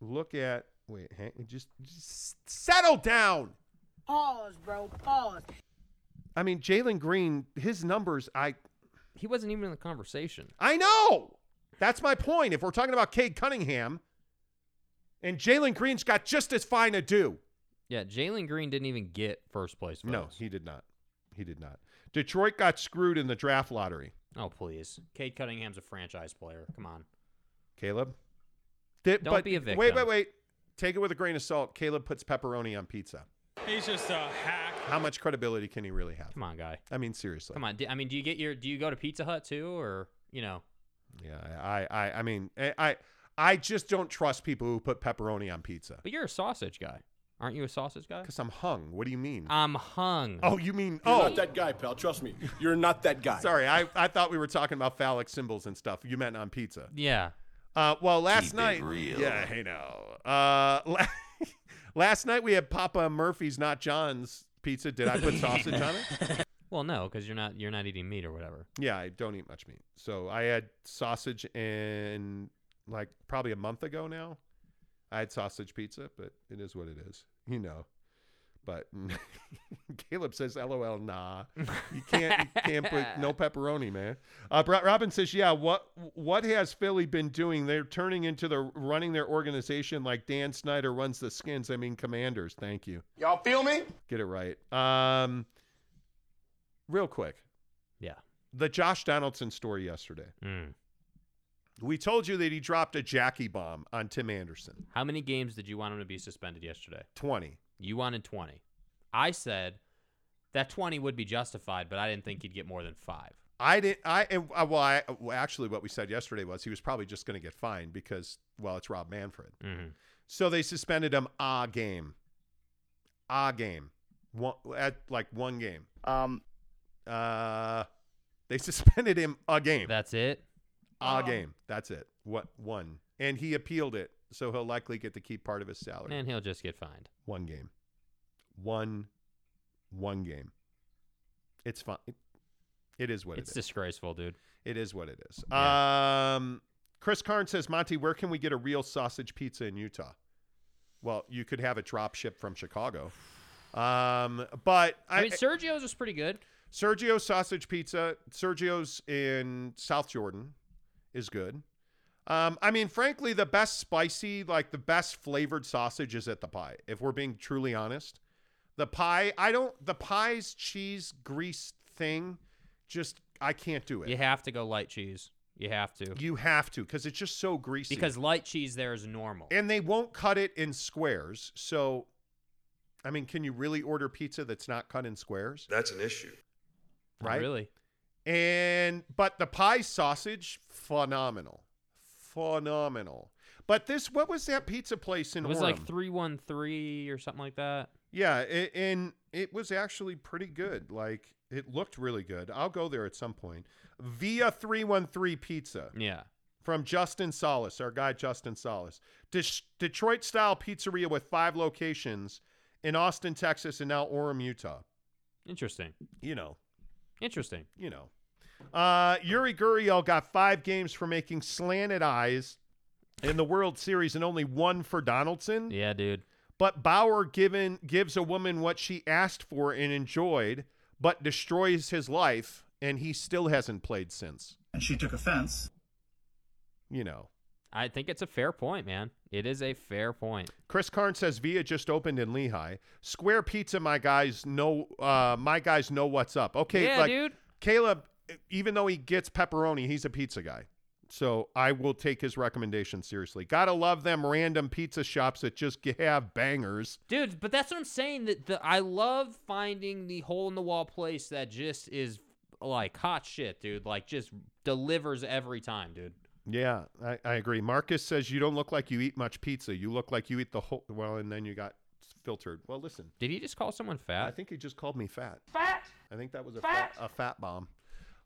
look at wait, hang, just, just settle down. Pause, bro. Pause. I mean, Jalen Green, his numbers, I He wasn't even in the conversation. I know. That's my point. If we're talking about Cade Cunningham, and Jalen Green's got just as fine a do. Yeah, Jalen Green didn't even get first place votes. No, he did not. He did not. Detroit got screwed in the draft lottery. Oh, please. Cade Cunningham's a franchise player. Come on. Caleb. Did, Don't but be a Wait, victim. wait, wait. wait. Take it with a grain of salt. Caleb puts pepperoni on pizza. He's just a hack. How much credibility can he really have? Come on, guy. I mean, seriously. Come on. I mean, do you get your do you go to Pizza Hut too or, you know, Yeah, I, I, I mean, I, I, I just don't trust people who put pepperoni on pizza. but you're a sausage guy. Aren't you a sausage guy? Because I'm hung. What do you mean? I'm hung. oh, you mean You're oh? not that guy, pal. Trust me. You're not that guy. Sorry, I, I thought we were talking about phallic symbols and stuff. You meant on pizza. Yeah. Uh, well, last Keep it night, real. yeah, hey now. Uh, la- last night we had Papa Murphy's, not John's pizza. Did I put sausage on it? Well, no, because you're not you're not eating meat or whatever. Yeah, I don't eat much meat. So I had sausage and like probably a month ago now. I had sausage pizza, but it is what it is, you know. But Caleb says, "LOL, nah, you can't, you can't put no pepperoni, man." Uh, Robin says, "Yeah, what what has Philly been doing? They're turning into the running their organization like Dan Snyder runs the Skins. I mean, Commanders. Thank you. Y'all feel me? Get it right. Um, real quick, Yeah. the Josh Donaldson story yesterday. Mm. We told you that he dropped a Jackie bomb on Tim Anderson. How many games did you want him to be suspended yesterday? 20. You wanted 20. I said that 20 would be justified, but I didn't think he'd get more than five. I didn't. I and, uh, well, I well, actually what we said yesterday was he was probably just going to get fined because well, it's Rob Manfred. Mm-hmm. So they suspended him a game, a game, one at like one game. Um, Uh, they suspended him a game, That's it. A game. That's it. What one? And he appealed it, so he'll likely get to keep part of his salary. And he'll just get fined. One game, one, one game. It's fine. It, is what It's it is. disgraceful, dude. It is what it is. Um, Chris Karn says, Monty, where can we get a real sausage pizza in Utah? Well, you could have it drop shipped from Chicago. Um, but I, mean, Sergio's was pretty good. Sergio's sausage pizza, Sergio's in South Jordan is good. Um, I mean, frankly, the best spicy, like the best flavored sausage is at the pie. If we're being truly honest, the pie, I don't, the pie's cheese grease thing, just I can't do it. You have to go light cheese. You have to. You have to because it's just so greasy. Because light cheese there is normal. and they won't cut it in squares. So, I mean, can you really order pizza that's not cut in squares? That's an issue. Not right? Really? And but the pie sausage, phenomenal, phenomenal. But this, what was that pizza place in It was Orem? like 313 or something like that. Yeah, it, and it was actually pretty good. Like it looked really good. I'll go there at some point. Via three one three pizza. Yeah. from Justin Solis, our guy Justin Solis. Des- Detroit style pizzeria with five locations in Austin, Texas, and now Orem, Utah. Interesting. You know, Interesting. you know. Uh, Yuri Gurriel got five games for making slanted eyes in the World Series and only one for Donaldson. Yeah, dude. But Bauer given gives a woman what she asked for and enjoyed, but destroys his life, and he still hasn't played since. and she took offense. You know. I think it's a fair point, man. It is a fair point. Chris Karn says Via just opened in Lehi. Square Pizza, my guys know. Uh, my guys know what's up. Okay, yeah, like dude. Caleb, even though he gets pepperoni, he's a pizza guy. So I will take his recommendation seriously. Gotta love them random pizza shops that just have bangers. Dude, but that's what I'm saying. That the I love finding the hole in the wall place that just is like hot shit, dude. Like just delivers every time, dude. Yeah, I, I agree. Marcus says you don't look like you eat much pizza. You look like you eat the whole. Well, and then you got filtered. Well, listen, Did he just call someone fat? I think he just called me fat. Fat. I think that was a Fat. fat, a fat bomb.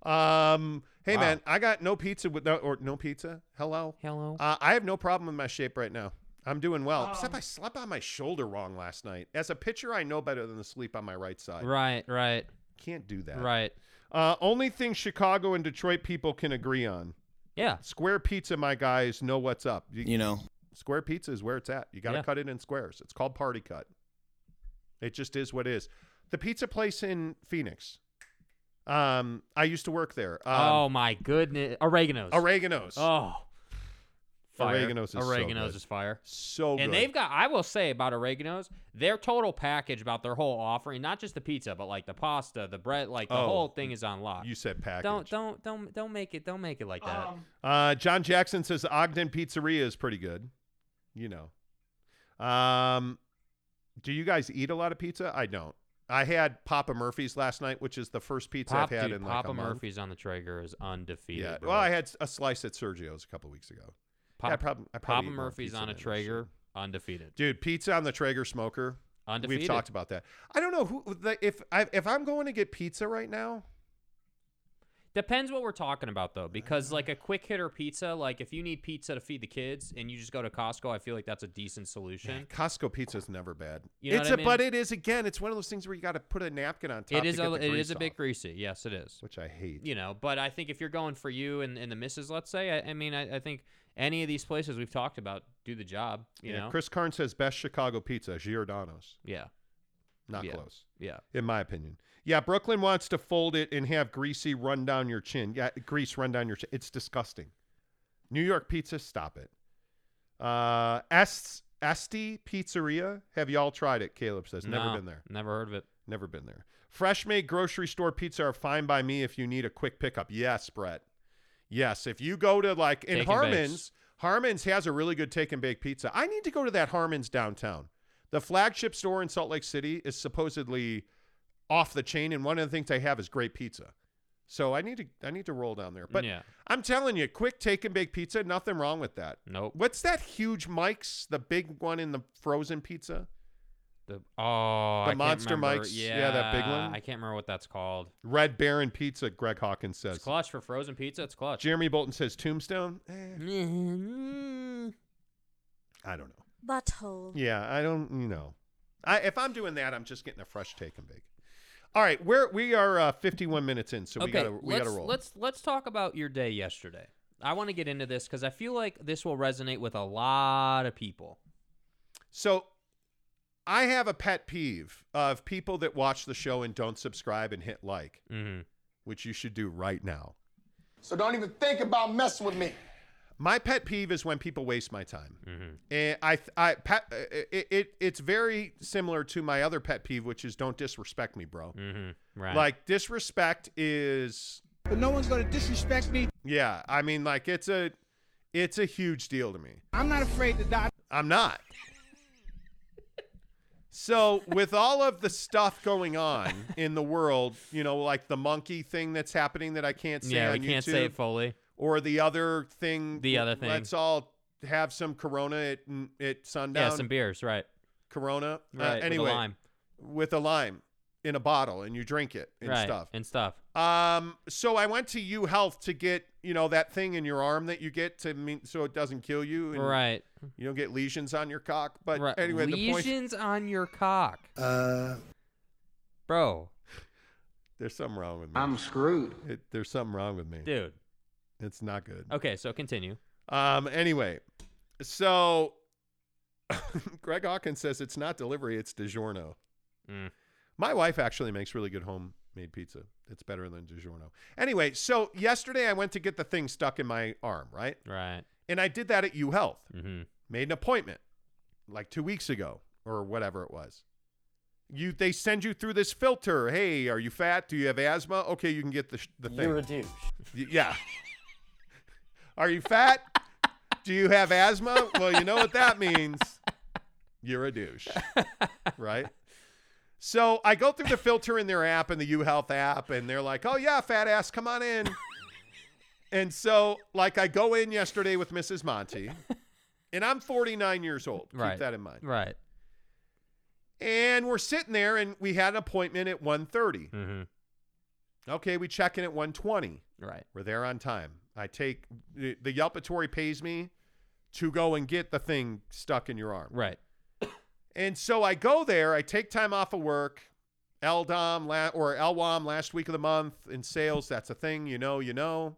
Um, hey Wow. man, I got no pizza with no, or no pizza. Hello. Hello. Uh, I have no problem with my shape right now. I'm doing well. Except I slept on my shoulder wrong last night. As a pitcher, I know better than to sleep on my right side. right, right, Can't do that. right. Uh, only thing Chicago and Detroit people can agree on: Yeah. square pizza. My guys know what's up. You- You know, Square pizza is where it's at. You got to Yeah. cut it in squares. It's called party cut. It just is what it is. The pizza place in Phoenix. Um, I used to work there. Um, oh my goodness. Oregano's. Oregano's. Oh. Fire. Oregano's is so Oregano's good. is fire. so And they've got, I will say about Oregano's, their total package about their whole offering, not just the pizza, but like the pasta, the bread, like the Oh, whole thing is on lock. You said package. Don't, don't, don't, don't make it, don't make it like that. Uh, John Jackson says the Ogden Pizzeria is pretty good. You know. Um, do you guys eat a lot of pizza? I don't. I had Papa Murphy's last night, which is the first pizza Pop, I've had dude, in like Papa a month. Murphy's on the Traeger is undefeated. Yeah. bro. Well, I had a slice at Sergio's a couple weeks ago. Pop, Yeah, I prob- I probably Papa Murphy's on a. Traeger, undefeated. Dude, pizza on the Traeger smoker. Undefeated. We've talked about that. I don't know who if I if I'm going to get pizza right now. Depends what we're talking about though, because uh-huh. like a quick hitter pizza, like if you need pizza to feed the kids and you just go to Costco, I feel like that's a decent solution. Costco pizza is never bad. You know it's what I a, but it is again. It's one of those things where you got to put a napkin on top. It is a it a bit off, greasy. Yes, it is. which I hate. You know, but I think if you're going for you and, and the misses, let's say, I, I mean, I, I think any of these places we've talked about do the job. You yeah, know, Chris Karn says best Chicago pizza, Giordano's. yeah, Not Yeah. close, yeah. in my opinion. Yeah, Brooklyn wants to fold it and have greasy run down your chin. Yeah, grease run down your chin. It's disgusting. New York pizza, stop it. Uh, Est Esti Pizzeria. Have y'all tried it? Caleb says never No, been there. Never heard of it. Never been there. Fresh made grocery store pizza are fine by me if you need a quick pickup. Yes, Brett. Yes, if you go to like in Take and bakes. Harmon's, Harmon's has a really good take and bake pizza. I need to go to that Harmon's downtown. The flagship store in Salt Lake City is supposedly off the chain, and one of the things they have is great pizza. So I need to I need to roll down there. But Yeah. I'm telling you, quick take and bake pizza, nothing wrong with that. Nope. What's that huge Mike's, the big one in the frozen pizza? The oh, The I Monster remember. Mikes? Yeah, Yeah, that big one? I can't remember what that's called. Red Baron Pizza, Greg Hawkins says. It's clutch for frozen pizza. It's clutch. Jeremy Bolton says Tombstone. Eh, I don't know. Butthole. Yeah, I don't. You know, I if I'm doing that, I'm just getting a fresh take and bake. All right, we're we are uh, 51 minutes in, so we okay, gotta we let's, gotta roll. Let's let's talk about your day yesterday. I want to get into this because I feel like this will resonate with a lot of people. So, I have a pet peeve of people that watch the show and don't subscribe and hit like, Mm-hmm. which you should do right now. So don't even think about messing with me. My pet peeve is when people waste my time. Mm-hmm. And I, I, pet, it, it, it's very similar to my other pet peeve, which is don't disrespect me, bro. Mm-hmm. Right. Like disrespect is, But no one's gonna disrespect me. yeah. I mean, like it's a, it's a huge deal to me. I'm not afraid to die. I'm not. So, with all of the stuff going on in the world, you know, like the monkey thing that's happening that I can't say yeah, on we can't YouTube, say it fully. or the other thing, The other thing. Let's all have some Corona at, at sundown. Yeah, some beers, right? Corona. Right. Uh, with a lime. with a lime in a bottle, and you drink it and right. stuff. And stuff. Um, so I went to U Health to get, you know, that thing in your arm that you get to mean so it doesn't kill you, and Right. you don't get lesions on your cock. But right. anyway, the point Lesions on your cock. Uh, Bro, there's something wrong with me. I'm screwed. It, there's something wrong with me. dude. It's not good. Okay, so continue. Um. Anyway, so Greg Hawkins says it's not delivery; it's DiGiorno. Mm. My wife actually makes really good homemade pizza. It's better than DiGiorno. Anyway, so yesterday I went to get the thing stuck in my arm, right? Right. And I did that at U Health. Mm-hmm. Made an appointment like two weeks ago or whatever it was. You they send you through this filter. Hey, are you fat? Do you have asthma? Okay, you can get the sh- the thing. you're a douche. Y- Yeah. Are you fat? Do you have asthma? Well, you know what that means. You're a douche. Right? So I go through the filter in their app and the UHealth app, and they're like, oh, yeah, fat ass, come on in. and so, like, I go in yesterday with Mrs. Monty, and I'm 49 years old. Keep Right. that in mind. Right. And we're sitting there, and we had an appointment at 1.30. Mm-hmm. Okay, we check in at 1.20. Right. We're there on time. I take the, the Yelpatory pays me to go and get the thing stuck in your arm. Right. And so I go there. I take time off of work. LDOM la- or LWAM last week of the month in sales. That's a thing. You know, you know.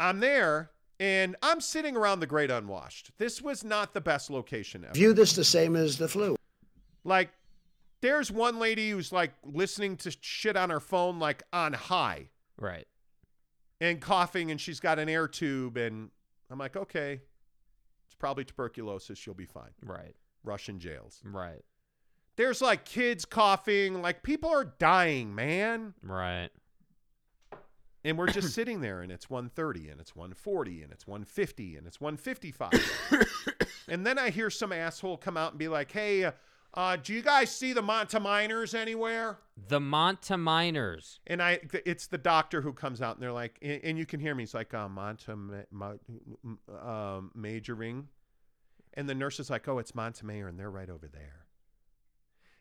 I'm there and I'm sitting around the great unwashed. This was not the best location ever. View this the same as the flu. Like, there's one lady who's like listening to shit on her phone, like on high. Right. and coughing and she's got an air tube and I'm like, okay, it's probably tuberculosis. She'll be fine. Right. Russian jails. Right. There's like kids coughing, like people are dying, man. Right. And we're just sitting there and it's 130 and it's 140 and it's 150 and it's 155. and then I hear some asshole come out and be like, hey, uh, uh, do you guys see the Monta Miners anywhere? The Monta Miners. And I, it's the doctor who comes out, and they're like, and, and you can hear me. He's like, uh, Monta, ma- ma- um, majoring, and the nurse is like, oh, it's Montemayor, and they're right over there.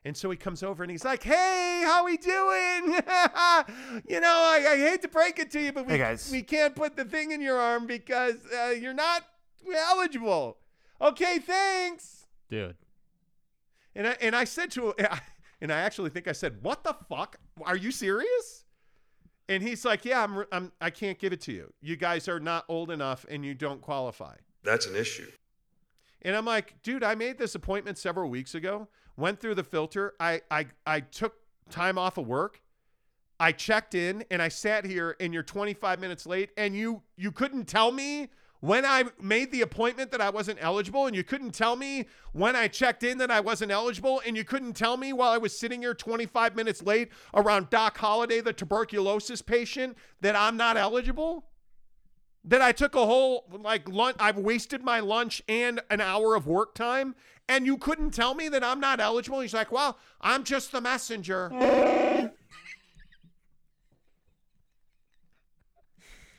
And so he comes over and he's like, "Hey, how we doing? you know, I, I hate to break it to you, but we, Hey, guys. we can't put the thing in your arm because uh, you're not eligible." Okay, thanks. Dude. And I, and I said to him, and I actually think I said, "What the fuck? Are you serious?" And he's like, "Yeah, I'm, I'm I can't give it to you. You guys are not old enough, and you don't qualify." That's an issue. And I'm like, dude, I made this appointment several weeks ago. Went through the filter. I I I took time off of work. I checked in and I sat here and you're 25 minutes late and you you couldn't tell me when I made the appointment that I wasn't eligible and you couldn't tell me when I checked in that I wasn't eligible and you couldn't tell me while I was sitting here 25 minutes late around Doc Holliday the tuberculosis patient that I'm not eligible? That I took a whole like lunch. I've wasted my lunch and an hour of work time, and you couldn't tell me that I'm not eligible. He's like, "Well, I'm just the messenger."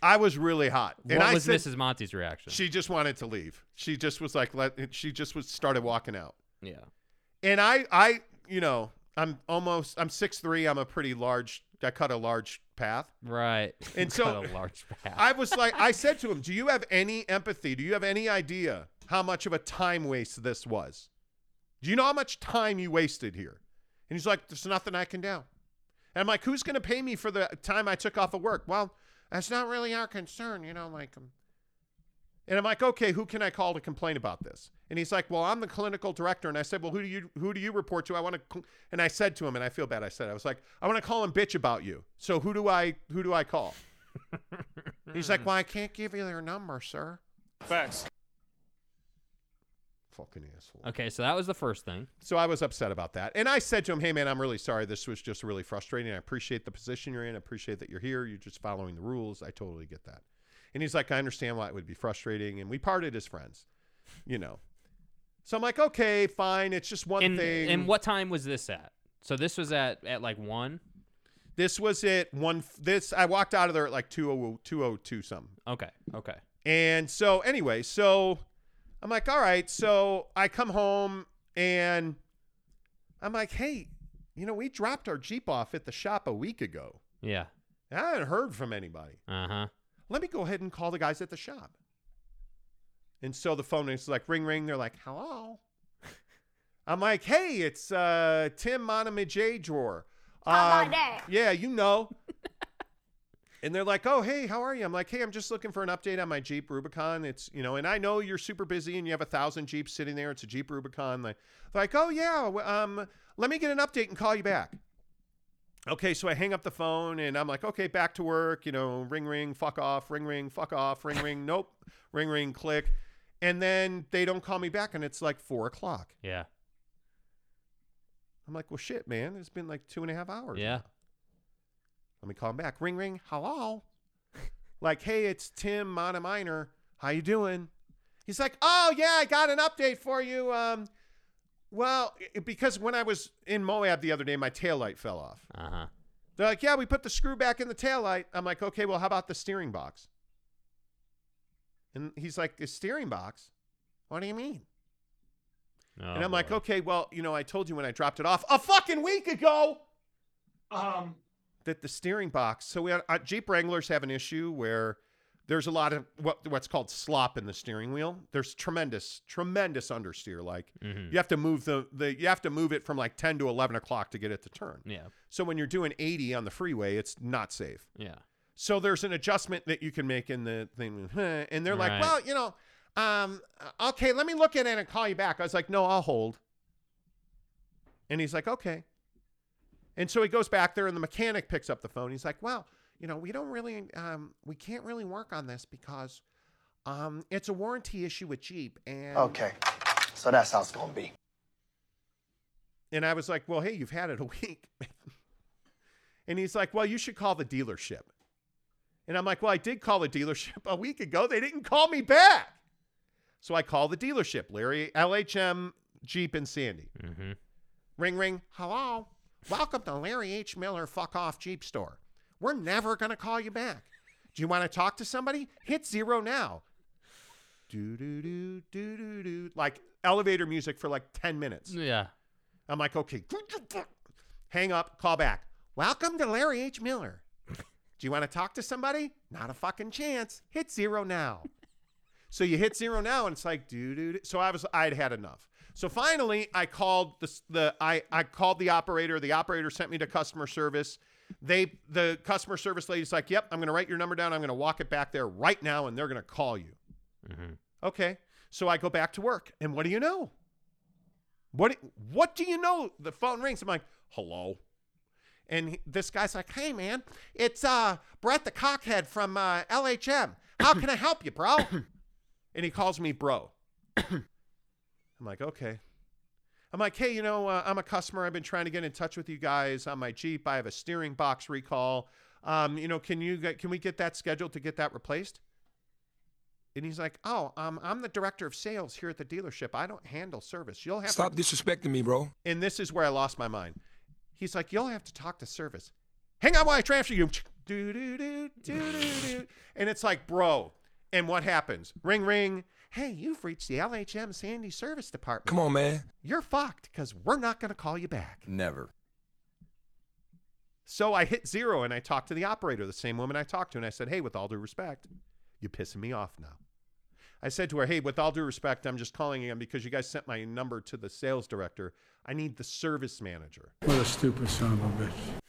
I was really hot, and what I was said Mrs. Monty's reaction? she just wanted to leave. She just was like, "Let." She just was started walking out, yeah. and I, I, you know, I'm almost, I'm six three. I'm a pretty large. I cut a large path. Right. And so a large path. I was like, I said to him, Do you have any empathy? Do you have any idea how much of a time waste this was? Do you know how much time you wasted here? And he's like, There's nothing I can do. And I'm like, Who's going to pay me for the time I took off of work? Well, that's not really our concern, you know, like. um, And I'm like, okay, who can I call to complain about this? And he's like, well, I'm the clinical director. And I said, well, who do you who do you report to? I want to. And I said to him, and I feel bad. I said, I was like, I want to call him bitch about you. So who do I who do I call? he's like, well, I can't give you their number, sir. Facts. Fucking asshole. Okay, so that was the first thing. So I was upset about that. And I said to him, hey, man, I'm really sorry. This was just really frustrating. I appreciate the position you're in. I appreciate that you're here. You're just following the rules. I totally get that. And he's like, I understand why it would be frustrating. And we parted as friends, you know. So I'm like, okay, fine. It's just one And thing. and what time was this at? So this was at at like one. This was at One. This I walked out of there at like 202, 202 something. Okay. Okay. And so anyway, so I'm like, all right. So I come home and I'm like, hey, you know, we dropped our Jeep off at the shop a week ago. Yeah. I haven't heard from anybody. Uh huh. Let me go ahead and call the guys at the shop. And so the phone is like ring ring. They're like, hello. I'm like, hey, it's uh, Tim Monamij drawer. Um? Yeah, you know. and they're like, oh, hey, how are you? I'm like, hey, I'm just looking for an update on my Jeep Rubicon. It's, you know, and I know you're super busy and you have a thousand Jeeps sitting there. It's a Jeep Rubicon. Like, they're like, oh, yeah, um, let me get an update and call you back. Okay, so I hang up the phone and I'm like, okay, back to work, you know, ring, ring, fuck off, ring, ring, fuck off, ring, ring, nope, ring, ring, click. And then they don't call me back and it's like four o'clock. Yeah. I'm like, well, shit, man, it's been like two and a half hours. Yeah. Let me call him back. Ring, ring, hello. like, hey, it's Tim Monominer. How you doing? He's like, oh yeah, I got an update for you. Um, well, i- because when I was in Moab the other day, my taillight fell off. Uh huh. They're like, yeah, we put the screw back in the taillight. I'm like, okay, well, how about the steering box? And he's like, the steering box? What do you mean? Oh, and I'm like, okay, well, you know, I told you when I dropped it off a fucking week ago Um, that the steering box. So we had, uh, Jeep Wranglers have an issue where there's a lot of what what's called slop in the steering wheel. There's tremendous, tremendous understeer. Like Mhm. you have to move the the you have to move it from like 10 to 11 o'clock to get it to turn. Yeah. So when you're doing 80 on the freeway, it's not safe. Yeah. So there's an adjustment that you can make in the thing, and they're like, Right. well, you know, um, okay, let me look at it and call you back. I was like, no, I'll hold. And he's like, okay. And so he goes back there, and the mechanic picks up the phone. He's like, well, you know, we don't really, um, we can't really work on this because, um, it's a warranty issue with Jeep, and Okay, so that's how it's gonna be. And I was like, well, hey, you've had it a week. and he's like, well, you should call the dealership. And I'm like, well, I did call the dealership a week ago. They didn't call me back. So I call the dealership, Larry, LHM Jeep and Sandy. Mm-hmm. Ring, ring. Hello. Welcome to Larry H. Miller Fuck Off Jeep Store. We're never going to call you back. Do you want to talk to somebody? Hit zero now. Do, do, do, do, do, do. Like elevator music for like 10 minutes. Yeah. I'm like, okay. Hang up, call back. Welcome to Larry H. Miller. Do you want to talk to somebody? Not a fucking chance. Hit zero now. so you hit zero now, and it's like, dude, dude. So I was, I'd had enough. So finally, I called the the I I called the operator. The operator sent me to customer service. They the customer service lady's like, "Yep, I'm going to write your number down. I'm going to walk it back there right now, and they're going to call you." Okay. So I go back to work, and what do you know? What what do you know? The phone rings. I'm like, "Hello." And he- this guy's like, "Hey man, it's uh Brett the cockhead from uh, LHM. How can I help you, bro?" and he calls me bro. I'm like, "Okay." I'm like, "Hey, you know, uh, I'm a customer. I've been trying to get in touch with you guys on my Jeep. I have a steering box recall. Um, you know, can you get, can we get that scheduled to get that replaced?" And he's like, "Oh, um, I'm the director of sales here at the dealership. I don't handle service. You'll have to Stop disrespecting me, bro. and this is where I lost my mind. He's like, "You'll have to talk to service. Hang on while I transfer you." Do do do do do do. And it's like, bro. And what happens? Ring ring. Hey, you've reached the LHM Sandy Service Department. Come on, man. You're fucked because we're not going to call you back. Never. So I hit zero and I talked to the operator, the same woman I talked to, and I said, Hey, with all due respect, you're pissing me off now. I said to her, Hey, with all due respect, I'm just calling again because you guys sent my number to the sales director. I need the service manager. What a stupid son of a bitch.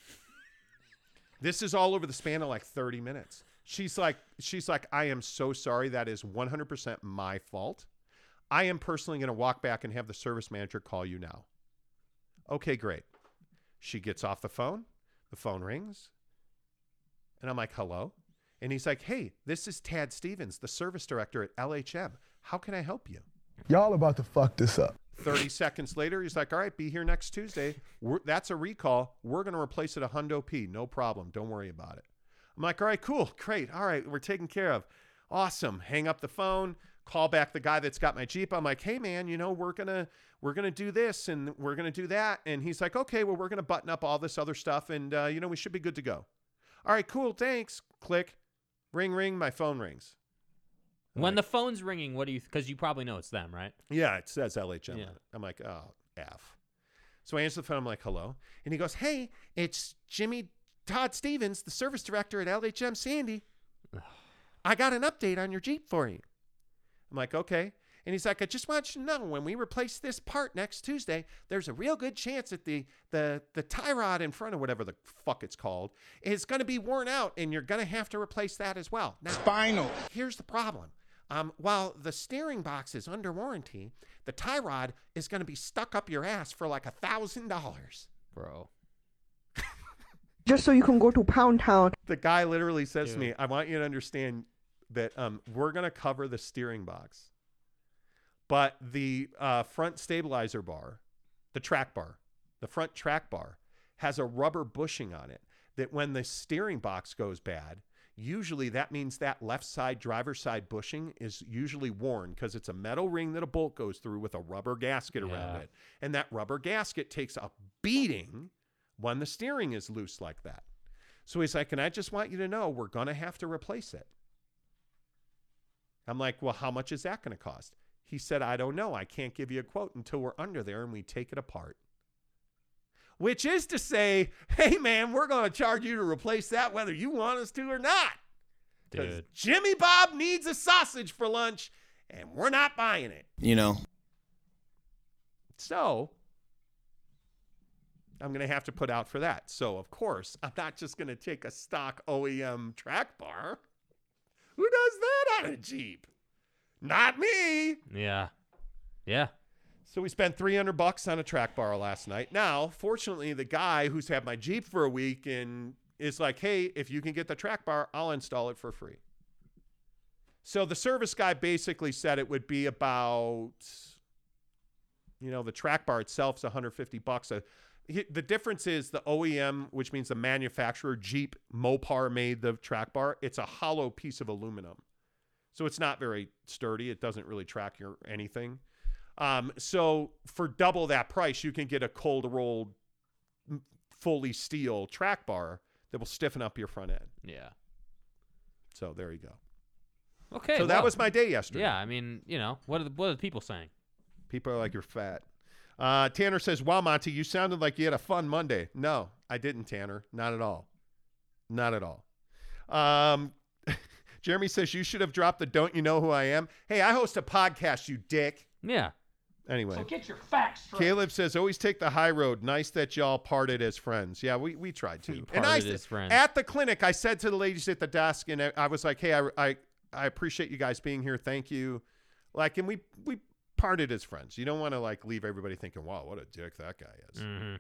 This is all over the span of like 30 minutes. She's like, she's like, I am so sorry. That is 100% my fault. I am personally going to walk back and have the service manager call you now. Okay, great. She gets off the phone. The phone rings. And I'm like, hello? And he's like, hey, this is Tad Stevens, the service director at LHM. How can I help you? Y'all about to fuck this up. 30 seconds later, he's like, all right, be here next Tuesday. We're, that's a recall. We're going to replace it a Hundo P. No problem. Don't worry about it. I'm like, all right, cool. Great. All right. We're taken care of. Awesome. Hang up the phone, call back the guy that's got my Jeep. I'm like, hey man, you know, we're going to, we're to do this and we're going to do that. And he's like, okay, well, we're going to button up all this other stuff and, uh, you know, we should be good to go. All right, cool. Thanks. Click. Ring, ring. My phone rings. When the phone's ringing, what do you? Because you probably know it's them, right? Yeah, it says LHM. Yeah. I'm like, oh, F. So I answer the phone. I'm like, hello. And he goes, hey, it's Jimmy Todd Stevens, the service director at LHM Sandy. I got an update on your Jeep for you. I'm like, okay. And he's like, I just want you to know when we replace this part next Tuesday, there's a real good chance that the the the tie rod in front of whatever the fuck it's called is going to be worn out, and you're going to have to replace that as well. Now, Spinal. Here's the problem. Um, while the steering box is under warranty, the tie rod is going to be stuck up your ass for like a thousand dollars. Bro. Just so you can go to Pound Town. The guy literally says to me, "I want you to understand that um, we're going to cover the steering box, but the uh, front stabilizer bar, the track bar, the front track bar has a rubber bushing on it that when the steering box goes bad." Usually that means that left side driver's side bushing is usually worn because it's a metal ring that a bolt goes through with a rubber gasket around it. And that rubber gasket takes a beating when the steering is loose like that. So he's like, and I just want you to know we're going to have to replace it. I'm like, well, how much is that going to cost? He said, I don't know. I can't give you a quote until we're under there and we take it apart. Which is to say, hey, man, we're going to charge you to replace that whether you want us to or not. Because Jimmy Bob needs a sausage for lunch and we're not buying it. You know. So I'm going to have to put out for that. So, of course, I'm not just going to take a stock OEM track bar. Who does that on a Jeep? Not me. Yeah. Yeah. So we spent 300 bucks on a track bar last night. Now, fortunately, the guy who's had my Jeep for a week and is like, "Hey, if you can get the track bar, I'll install it for free." So the service guy basically said it would be about you know, the track bar itself is 150 bucks. The difference is the OEM, which means the manufacturer, Jeep Mopar made the track bar. It's a hollow piece of aluminum. So it's not very sturdy. It doesn't really track your anything. Um, so for double that price, you can get a cold rolled, fully steel track bar that will stiffen up your front end. Yeah. So there you go. Okay. So that was my day yesterday. Yeah. I mean, you know, what are the what are the people saying? People are like, you're fat. Uh, Tanner says, "Wow, Monty, you sounded like you had a fun Monday." No, I didn't, Tanner. Not at all. Not at all. Um, Jeremy says you should have dropped the "Don't you know who I am?" Hey, I host a podcast, you dick. Yeah. Anyway, So get your facts straight. Caleb says, "Always take the high road. Nice that y'all parted as friends." Yeah, we we tried to. and I parted as friends. at the clinic, I said to the ladies at the desk, and I- I was like, "Hey, I, I I appreciate you guys being here. Thank you." Like, and we we parted as friends. You don't want to like leave everybody thinking, "Wow, what a dick that guy is." Mm-hmm.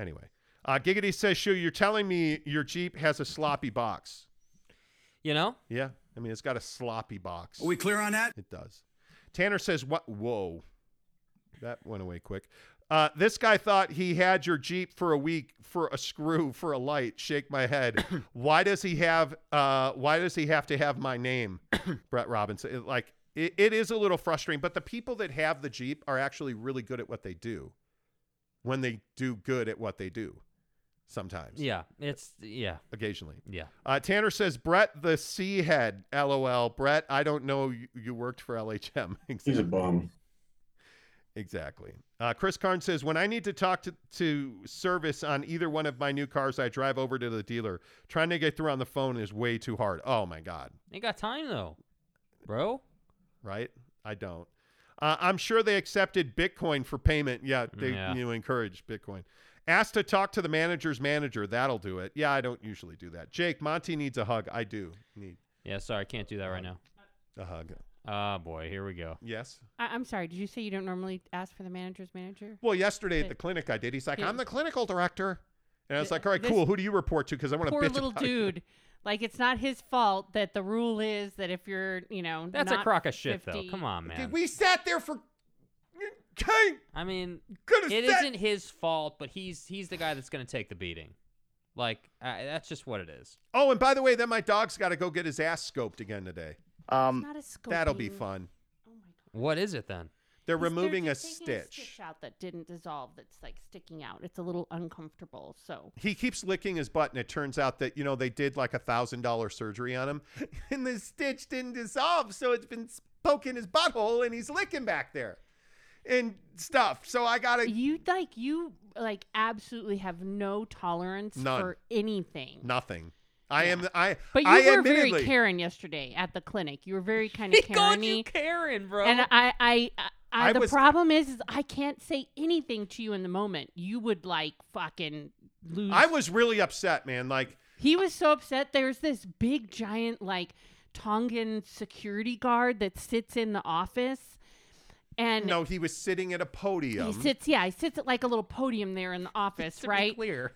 Anyway, uh, Giggity says, "Shu, you're telling me your Jeep has a sloppy box?" You know? Yeah, I mean, it's got a sloppy box. Are we clear on that? It does. Tanner says, "What? Whoa, that went away quick." Uh, this guy thought he had your Jeep for a week for a screw for a light. Shake my head. why does he have? Uh, why does he have to have my name, Brett Robinson? It- like it, it is a little frustrating, but the people that have the Jeep are actually really good at what they do. When they do good at what they do, sometimes. Yeah. It's yeah. Occasionally. Yeah. Uh, Tanner says, Brett the Sea Head. LOL. Brett, I don't know you, you worked for LHM. He's a bum. Exactly. Uh, Chris Karn says, when I need to talk to, to service on either one of my new cars, I drive over to the dealer. Trying to get through on the phone is way too hard. Oh, my God. Ain't got time though, bro. Right? I don't. Uh, I'm sure they accepted Bitcoin for payment. Yeah, they Yeah. you know, encourage Bitcoin. Asked to talk to the manager's manager. That'll do it. Yeah, I don't usually do that. Jake, Monty needs a hug. I do need Yeah. Sorry, I can't do that right now. a hug. Ah, boy, here we go. Yes. I- I'm sorry. Did you say you don't normally ask for the manager's manager? Well, yesterday at the clinic, I did. He's like, Yeah. I'm the clinical director. And I was like, all right, this cool. Who do you report to? Because I want to Poor bitch little about you." dude. Like it's not his fault that the rule is that if you're, you know, That's a not crock of shit, 50 though. Come on, man. We sat there for. Okay. I mean, Could've it said- not his fault, but he's he's the guy that's going to take the beating. Like uh, that's just what it is. Oh, and by the way, then my dog's got to go get his ass scoped again today. Um, not a That'll be scoping. fun. What is it then? They're removing a just taking stitch. stitch out that didn't dissolve. That's like sticking out. It's a little uncomfortable. So He keeps licking his butt, and it turns out that you know they did like a thousand dollar surgery on him, and the stitch didn't dissolve, so it's been poking his butthole, and he's licking back there, and stuff. So I gotta you like you like absolutely have no tolerance None. for anything. nothing. I am I. But you I were very Karen yesterday at the clinic. You were very kind of He called you Karen-y. Karen, bro. And I, I, I, I the was- problem is, is I can't say anything to you in the moment. You would like fucking lose. I was really upset, man. Like He was so upset. There's this big giant like Tongan security guard that sits in the office, and no, he was sitting at a podium. he sits. Yeah, he sits at like a little podium there in the office, right? clear.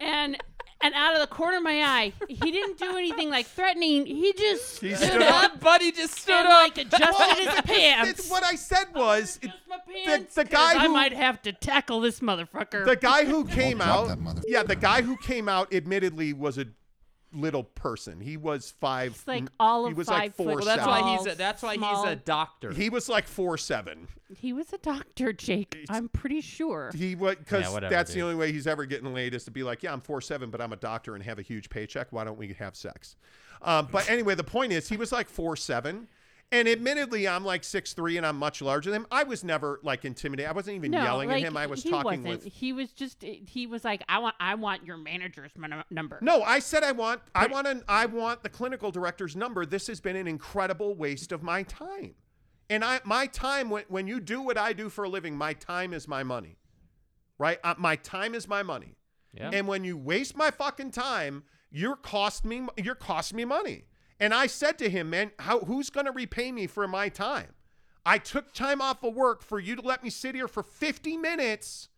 And and out of the corner of my eye, he didn't do anything like threatening. He just He stood, stood up, up. Buddy just stood and up. like adjusted his pants. It's what I said was it- my the, pants, the 'cause guy I who might have to tackle this motherfucker. the guy who came out. Yeah, the guy who came out admittedly was a little person. He was five. It's like all he of was five like four. foot Well, that's seven. why he's a, that's why he's a doctor. He was like four seven. He was a doctor, Jake. I'm pretty sure. He was because Yeah, whatever, that's the only way he's ever getting laid is to be like, yeah, I'm four seven, but I'm a doctor and have a huge paycheck. Why don't we have sex? Um, but anyway, the point is, he was like four seven, and admittedly, I'm like six three, and I'm much larger than him. I was never like intimidated. I wasn't even no, yelling like, at him. I was he talking wasn't. with. He was just. He was like, I want. I want your manager's mon- number. No, I said I want I want an I want the clinical director's number. This has been an incredible waste of my time. And I my time when when you do what I do for a living, my time is my money. Right? Uh, my time is my money. Yeah. And when you waste my fucking time, you're cost me you're costing me money. And I said to him, man, how who's going to repay me for my time? I took time off of work for you to let me sit here for 50 minutes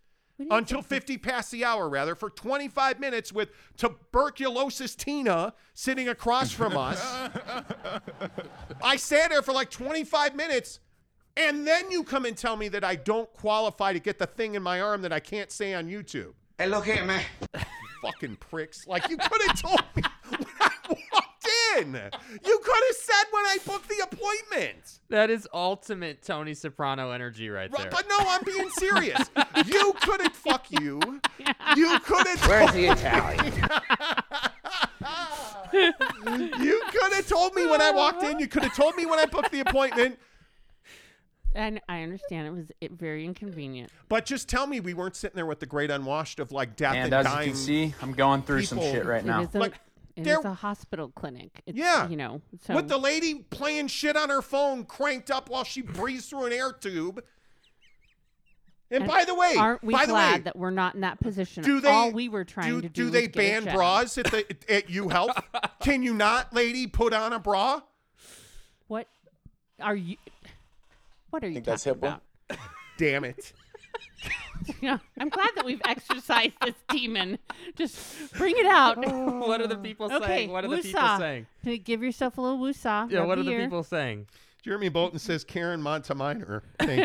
until 50 past the hour, rather, for 25 minutes with tuberculosis Tina sitting across from us. I sat there for like 25 minutes, and then you come and tell me that I don't qualify to get the thing in my arm that I can't say on YouTube. Hey, look here, man. Fucking pricks. Like, you could have told me when I walked in. You could have said when I booked the appointment. that is ultimate Tony Soprano energy right Right, there. But no, I'm being serious. you couldn't fuck you. You could have. Where's the Italian? you could have told me when I walked in. You could have told me when I booked the appointment. And I understand it was it very inconvenient. But just tell me we weren't sitting there with the great unwashed of like death And and, as you can see, I'm going through some shit right now. Like, it there- is a hospital clinic. It's, Yeah. you know. So with the lady playing shit on her phone cranked up while she breathes through an air tube. And, and by the way, aren't we by the glad way, that we're not in that position? do they All we were trying do, to do. do they was get a ban bras at the at U Health? Can you not, lady, put on a bra? What are you? What are you Think talking that's hip about? Damn it! Yeah, I'm glad that we've exercised this demon. Just bring it out. what are the people okay, saying? What are the people saying? Give yourself a little woosah. Yeah, rub what are the the ear. people saying? Jeremy Bolton says Karen Monteminer. Thank you.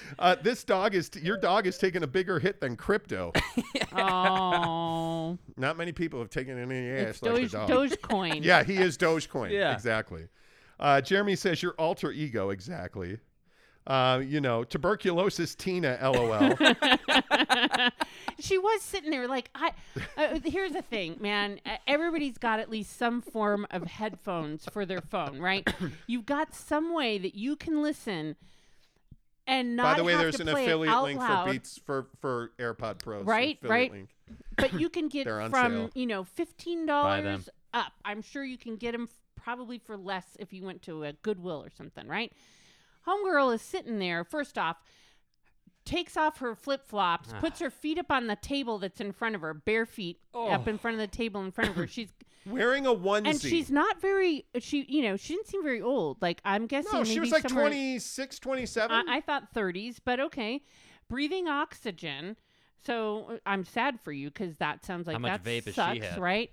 uh, this dog is your dog is taking a bigger hit than crypto. oh, Not many people have taken any ass it's like Doge, the dog. Dogecoin. Yeah, he is Dogecoin. Yeah. exactly. Uh, Jeremy says your alter ego. Exactly. Uh, you know, tuberculosis Tina. LOL. she was sitting there like I. Uh, here's the thing, man. Uh, Everybody's got at least some form of headphones for their phone, right? You've got some way that you can listen and not By the way, there's an affiliate link loud. for Beats for for AirPod Pros. Right, right. link. but you can get They're from sale. you know fifteen dollars up. I'm sure you can get them probably for less if you went to a Goodwill or something, right? Homegirl is sitting there. First off, takes off her flip flops, puts her feet up on the table that's in front of her, bare feet up in front of the table in front of her. She's Wearing a onesie. and she's not very. She you know she didn't seem very old. Like I'm guessing no, she maybe was like somewhere- 26, 27. I, I thought 30s, but okay. Breathing oxygen. So uh, I'm sad for you because that sounds like much that vape has she sucks, had? right?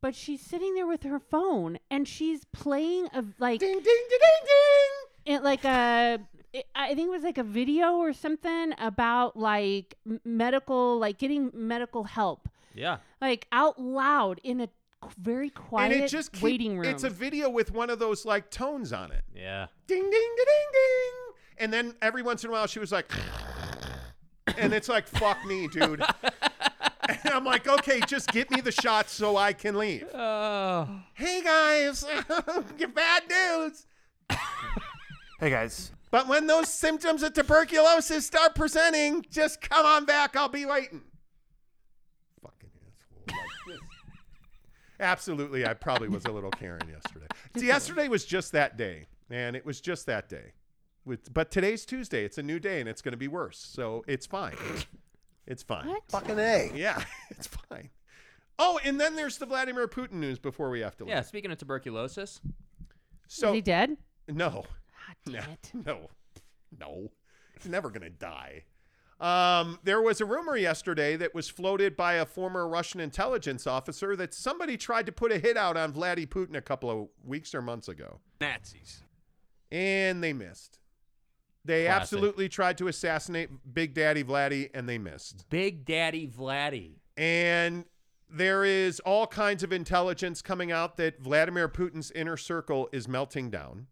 But she's sitting there with her phone and she's playing a like ding ding ding ding ding. It, like a it, I think it was like a video or something about like m- medical like getting medical help Yeah. like out loud in a very quiet and it just keep- waiting room. It's a video with one of those like tones on it. Yeah. Ding ding ding ding ding. And then every once in a while she was like, and it's like, fuck me, dude. and I'm like, okay, just get me the shots so I can leave. Oh. Hey guys, get bad news. Hey guys, But when those symptoms of tuberculosis start presenting, just come on back. I'll be waiting. Fucking asshole. Like. Absolutely, I probably was a little Karen yesterday. See, yesterday was just that day, and it was just that day. With, but today's Tuesday. It's a new day, and it's going to be worse. So it's fine. It's fine. What? Fucking A. Yeah, it's fine. Oh, and then there's the Vladimir Putin news before we have to leave. Yeah. Speaking of tuberculosis, So Is he dead? no, God damn no, it. no, no. He's never gonna die. Um, there was a rumor yesterday that was floated by a former Russian intelligence officer that somebody tried to put a hit out on Vladimir Putin a couple of weeks or months ago, Nazis. and they missed. They Classic. absolutely tried to assassinate Big Daddy Vladdy, and they missed. Big Daddy Vladdy. And there is all kinds of intelligence coming out that Vladimir Putin's inner circle is melting down.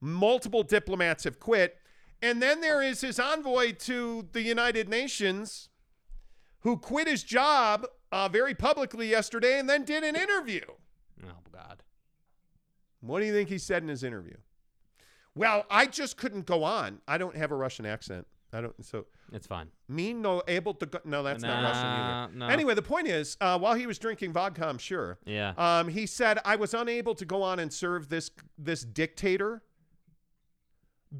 Multiple diplomats have quit. And then there is his envoy to the United Nations who quit his job uh, very publicly yesterday and then did an interview. Oh God. What do you think he said in his interview? Well, I just couldn't go on. I don't have a Russian accent. I don't. So It's fine. me no able to go. No, that's not Russian either. no. Anyway, the point is, uh, while he was drinking vodka, I'm sure. Yeah. Um, he said, "I was unable to go on and serve this this dictator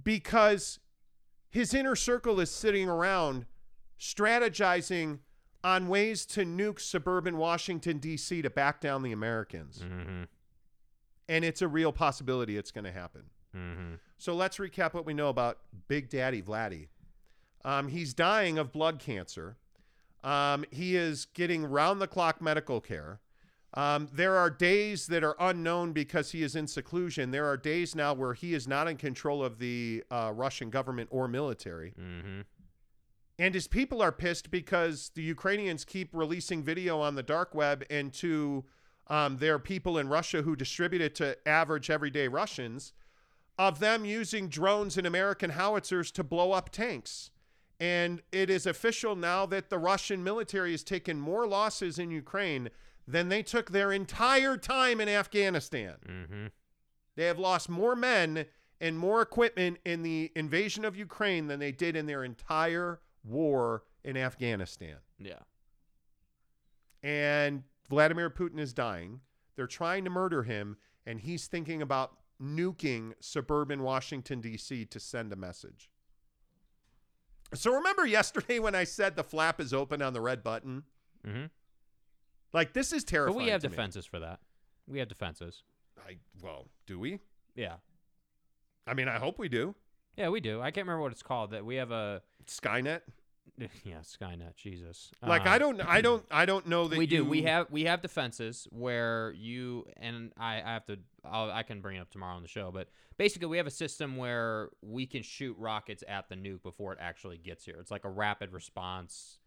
because his inner circle is sitting around strategizing on ways to nuke suburban Washington D.C. to back down the Americans, Mm-hmm. and it's a real possibility it's going to happen." Mm-hmm. So let's recap what we know about Big Daddy Vladdy. Um, he's dying of blood cancer. Um, he is getting round the clock medical care. Um, there are days that are unknown because he is in seclusion. There are days now where he is not in control of the uh, Russian government or military. Mm-hmm. And his people are pissed because the Ukrainians keep releasing video on the dark web and to um, their people in Russia who distribute it to average everyday Russians of them using drones and American howitzers to blow up tanks. And it is official now that the Russian military has taken more losses in Ukraine than they took their entire time in Afghanistan. Mm-hmm. They have lost more men and more equipment in the invasion of Ukraine than they did in their entire war in Afghanistan. Yeah. And Vladimir Putin is dying. They're trying to murder him, and he's thinking about nuking suburban Washington, D.C. to send a message. So remember yesterday when I said the flap is open on the red button? Mm-hmm. Like, this is terrifying. But we have to me. defenses for that. We have defenses. I, well, do we? Yeah. I mean, I hope we do. Yeah, we do. I can't remember what it's called. That we have a Skynet. yeah, Skynet. Jesus. Like Um, I don't, I don't, I don't know that we do. We have we have defenses where you and I, I have to. I'll, I can bring it up tomorrow on the show. But basically, we have a system where we can shoot rockets at the nuke before it actually gets here. It's like a rapid response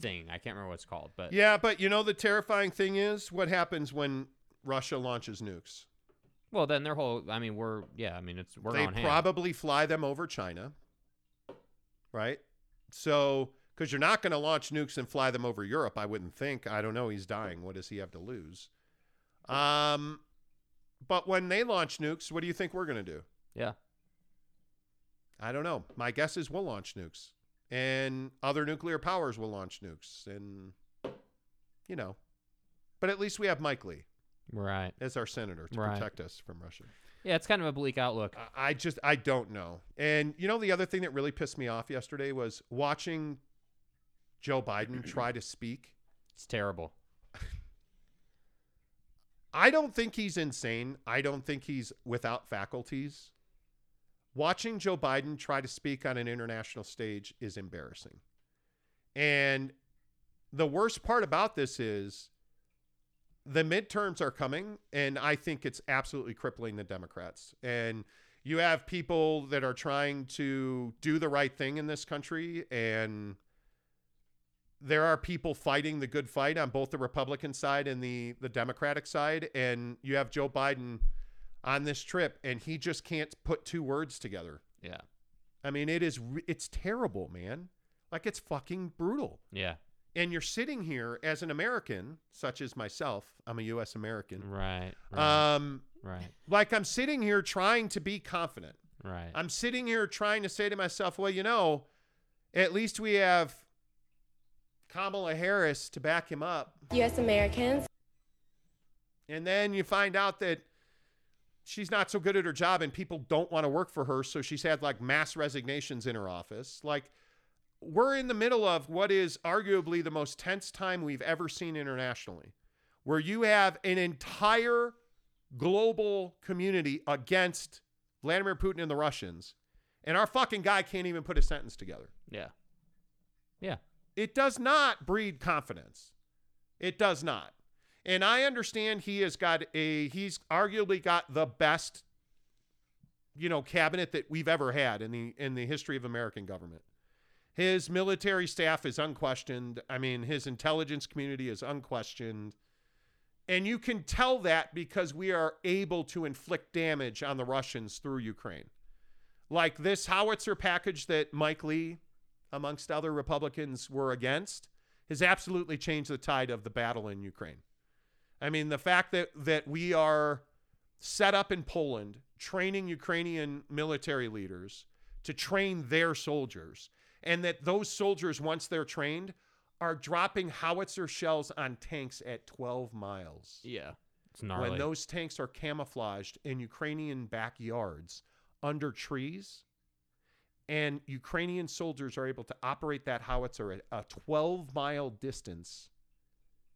thing. I can't remember what it's called, but Yeah, but you know the terrifying thing is what happens when Russia launches nukes. Well, then their whole. I mean, we're yeah. I mean, it's we're they on hand. probably fly them over China, right? So, because you're not going to launch nukes and fly them over Europe, I wouldn't think. I don't know. He's dying. What does he have to lose? Um, but when they launch nukes, what do you think we're going to do? Yeah. I don't know. My guess is we'll launch nukes, and other nuclear powers will launch nukes, and you know. But at least we have Mike Lee Right. as our senator to Right. protect us from Russia. Yeah, it's kind of a bleak outlook. I just I don't know. And you know the other thing that really pissed me off yesterday was watching Joe Biden try to speak. It's terrible. I don't think he's insane. I don't think he's without faculties. Watching Joe Biden try to speak on an international stage is embarrassing. And the worst part about this is the midterms are coming, and I think it's absolutely crippling the Democrats. And you have people that are trying to do the right thing in this country, and there are people fighting the good fight on both the Republican side and the the Democratic side, and you have Joe Biden on this trip, and he just can't put two words together. Yeah. I mean, it is it's terrible, man. Like it's fucking brutal. Yeah. And you're sitting here as an American, such as myself. I'm a U.S. American. Right. Right. Um, right. like I'm sitting here trying to be confident. Right. I'm sitting here trying to say to myself, well, you know, at least we have Kamala Harris to back him up. U.S. Americans. And then you find out that she's not so good at her job and people don't want to work for her. So she's had like mass resignations in her office. Like, we're in the middle of what is arguably the most tense time we've ever seen internationally, where you have an entire global community against Vladimir Putin and the Russians, and our fucking guy can't even put a sentence together. Yeah. Yeah. It does not breed confidence. It does not. And I understand he has got a he's arguably got the best you know cabinet that we've ever had in the in the history of American government. His military staff is unquestioned. I mean, his intelligence community is unquestioned. And you can tell that because we are able to inflict damage on the Russians through Ukraine. Like this howitzer package that Mike Lee, amongst other Republicans, were against, has absolutely changed the tide of the battle in Ukraine. I mean, the fact that, that we are set up in Poland training Ukrainian military leaders to train their soldiers, and that those soldiers, once they're trained, are dropping howitzer shells on tanks at 12 miles. Yeah. It's gnarly. When those tanks are camouflaged in Ukrainian backyards under trees, and Ukrainian soldiers are able to operate that howitzer at a 12 mile distance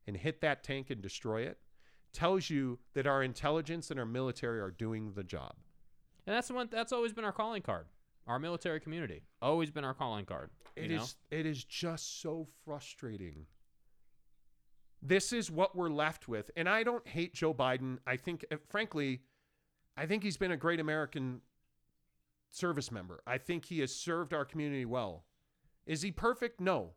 and hit that tank and destroy it, tells you that our intelligence and our military are doing the job. And that's the one. That's always been our calling card. Our military community always been our calling card. It you is. know? It is just so frustrating. This is what we're left with, and I don't hate Joe Biden. I think, uh, frankly, I think he's been a great American service member. I think he has served our community well. Is he perfect? No,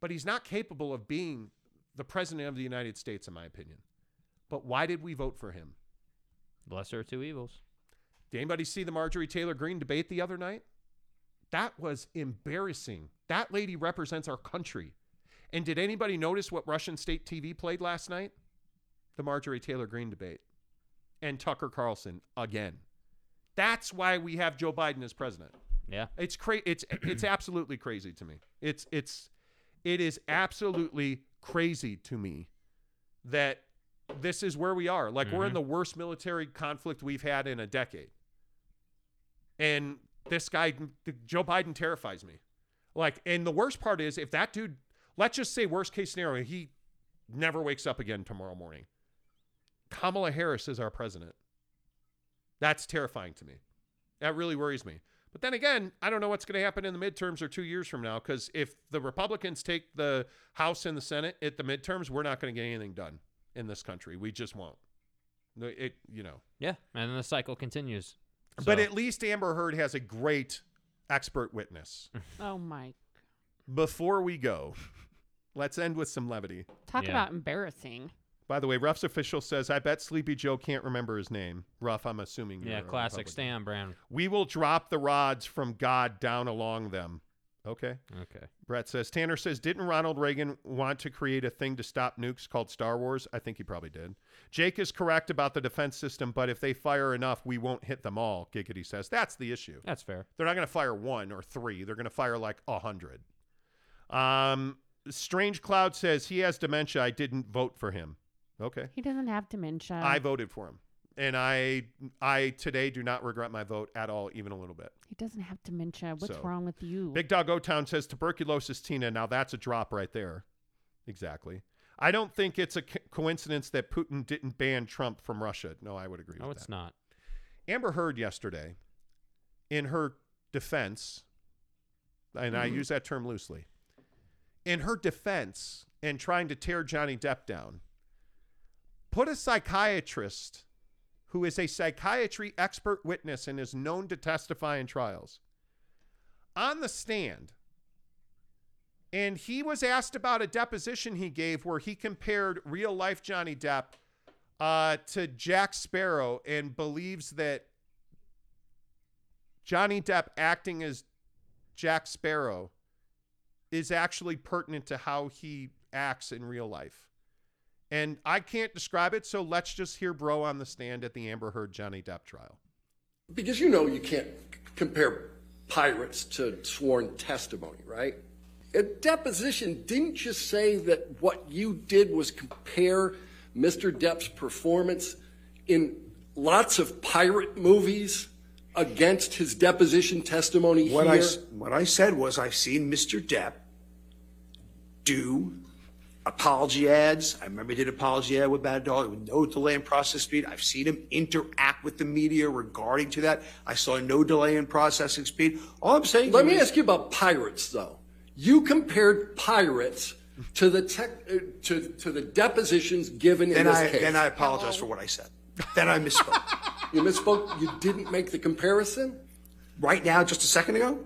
but he's not capable of being the president of the United States, in my opinion. But why did we vote for him? Lesser of two evils. Did anybody see the Marjorie Taylor Greene debate the other night? That was embarrassing. That lady represents our country. And did anybody notice what Russian state TV played last night? The Marjorie Taylor Greene debate. and Tucker Carlson again. That's why we have Joe Biden as president. Yeah. It's cra- it's it's absolutely crazy to me. It's it's it is absolutely crazy to me that this is where we are. Like we're in Mhm. the worst military conflict we've had in a decade. And this guy Joe Biden terrifies me. Like and the worst part is if that dude let's just say worst case scenario he never wakes up again tomorrow morning. Kamala Harris is our president. That's terrifying to me. That really worries me. But then again, I don't know what's going to happen in the midterms or two years from now because if the Republicans take the House and the Senate at the midterms, we're not going to get anything done in this country. We just won't. It, you know. Yeah, and the cycle continues. But at least Amber Heard has a great expert witness. Oh my! Before we go, let's end with some levity. Talk Yeah. about embarrassing. By the way, Ruff's official says, I bet Sleepy Joe can't remember his name. Ruff, I'm assuming you're yeah, classic. Stan Brown. We will drop the rods from God down along them. Okay. Okay. Brett says, Tanner says, didn't Ronald Reagan want to create a thing to stop nukes called Star Wars? I think he probably did. Jake is correct about the defense system, but if they fire enough, we won't hit them all, Giggity says. That's the issue. That's fair. They're not going to fire one or three. They're going to fire like a hundred. Um, Strange Cloud says he has dementia. I didn't vote for him. Okay. He doesn't have dementia. I voted for him. And I I today do not regret my vote at all, even a little bit. He doesn't have dementia. What's So, wrong with you? Big Dog O Town says tuberculosis Tina. Now that's a drop right there. Exactly. I don't think it's a co- coincidence that Putin didn't ban Trump from Russia. No, I would agree No, with that. No, it's not. Amber Heard yesterday, in her defense, and I mm-hmm. use that term loosely, in her defense and trying to tear Johnny Depp down, put a psychiatrist who is a psychiatry expert witness and is known to testify in trials on the stand. And he was asked about a deposition he gave where he compared real life Johnny Depp uh, to Jack Sparrow and believes that Johnny Depp acting as Jack Sparrow is actually pertinent to how he acts in real life. And I can't describe it, so let's just hear Bro on the stand at the Amber Heard Johnny Depp trial. Because you know you can't c- compare pirates to sworn testimony, right? A deposition didn't just say that what you did was compare Mr. Depp's performance in lots of pirate movies against his deposition testimony What here. I, s- what I said was I've seen Mr. Depp do apology ads. I remember he did apology ad with Bad Dog with no delay in process speed. I've seen him interact with the media regarding to that. I saw no delay in processing speed. All I'm saying Let me is- ask you about pirates, though. You compared pirates to the tech, uh, to to the depositions given in this I, case. then I apologize for what I said. Then I misspoke. you misspoke. You didn't make the comparison. right now, just a second ago?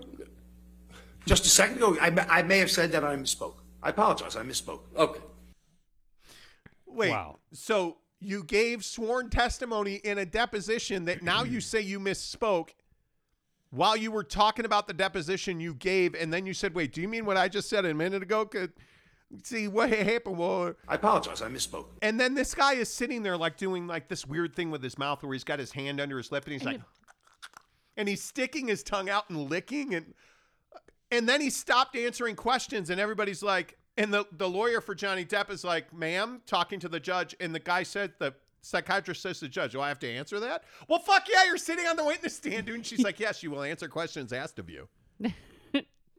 Just a second ago, I, I may have said that I misspoke. I apologize. I misspoke. Okay. Wait. Wow. So you gave sworn testimony in a deposition that now you say you misspoke while you were talking about the deposition you gave, and then you said, "Wait, do you mean what I just said a minute ago?" 'Cause- See what happened was. I apologize. I misspoke. And then this guy is sitting there like doing like this weird thing with his mouth where he's got his hand under his lip and he's like, and he's sticking his tongue out and licking and and then he stopped answering questions and everybody's like and the, the lawyer for johnny depp is like ma'am talking to the judge and the guy said the psychiatrist says to the judge do i have to answer that well fuck yeah you're sitting on the witness stand dude and she's like yes you will answer questions asked of you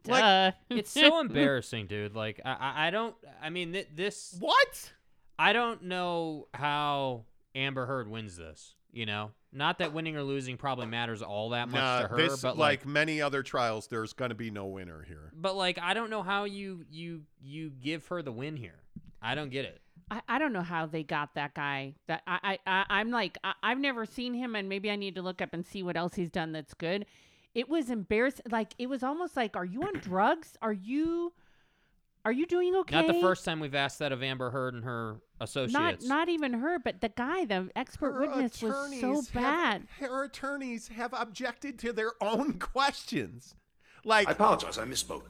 Duh. it's so embarrassing, dude. Like I, I- I don't. I mean, th- this. What? I don't know how Amber Heard wins this. You know, not that winning or losing probably matters all that much Nah, to her, this, but like, like, many other trials there's going to be no winner here but like, I don't know how you you you give her the win here. I don't get it. I, I don't know how they got that guy. That I, I, I I'm like I, I've never seen him, and maybe I need to look up and see what else he's done that's good. It was embarrassing. Like it was almost like, are you on drugs? Are you, are you doing okay? Not the first time we've asked that of Amber Heard and her associates. not even her, but the guy, the expert Her witness, was so have- bad. her attorneys have objected to their own questions like I apologize. I misspoke.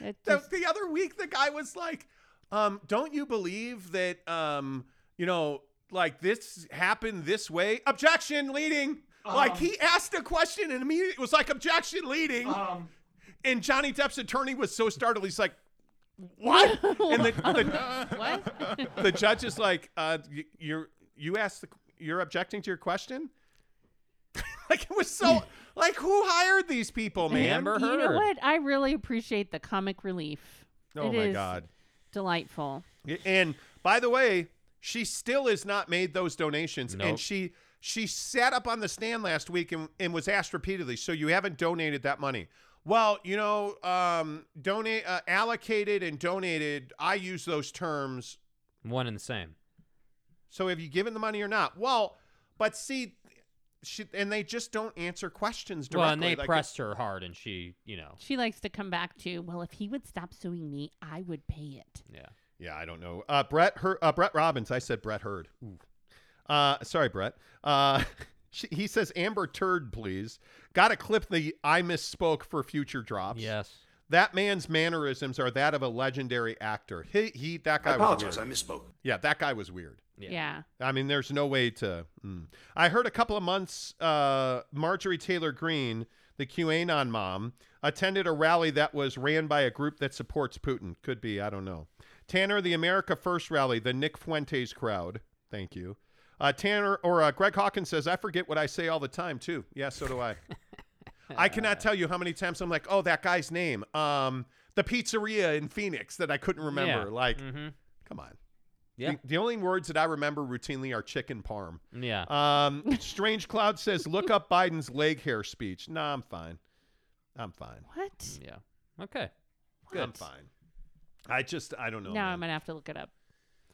The, just- the other week the guy was like um don't you believe that um you know like this happened this way. Objection, leading. like Um, he asked a question and immediately it was like objection, leading. Um, and Johnny Depp's attorney was so startled. He's like, "What?" and the, the, What? the judge is like, uh, y- "You're you asked the, you're objecting to your question." like it was so like who hired these people, man? Amber You know what? I really appreciate the comic relief. Oh It my is god. Delightful. And by the way, she still has not made those donations. Nope. And she she sat up on the stand last week and, and was asked repeatedly, so you haven't donated that money. Well, you know, um, donate, uh, allocated and donated. I use those terms. One and the same. So have you given the money or not? Well, but see, she, and they just don't answer questions directly. Well, and they like- pressed her hard, and she, you know, She likes to come back to, well, if he would stop suing me, I would pay it. yeah. Yeah, I don't know. Uh, Brett, Her- uh, Brett Robbins. I said Brett Hurd. Ooh. Uh, sorry, Brett. She, he says Amber Turd, please. Got to clip the I misspoke for future drops. Yes. That man's mannerisms are that of a legendary actor. He, he that guy I apologize. was I weird. misspoke. Yeah, that guy was weird. Yeah. I mean, there's no way to. mm. I heard a couple of months. Uh, Marjorie Taylor Greene, the QAnon mom, attended a rally that was ran by a group that supports Putin. Could be, I don't know. Tanner, the America First rally, the Nick Fuentes crowd. Thank you. Uh, Tanner or uh, Greg Hawkins says, I forget what I say all the time too. Yeah, so do I. I cannot tell you how many times I'm like, oh, that guy's name. Um, the pizzeria in Phoenix that I couldn't remember. Yeah. Like, Mm-hmm. come on. Yeah. The, the only words that I remember routinely are chicken parm. Yeah. Um, Strange Cloud says, look up Biden's leg hair speech. Nah, I'm fine. I'm fine. What? Yeah. Okay. Good. I'm fine. I just, I don't know. now man. I'm going to have to look it up.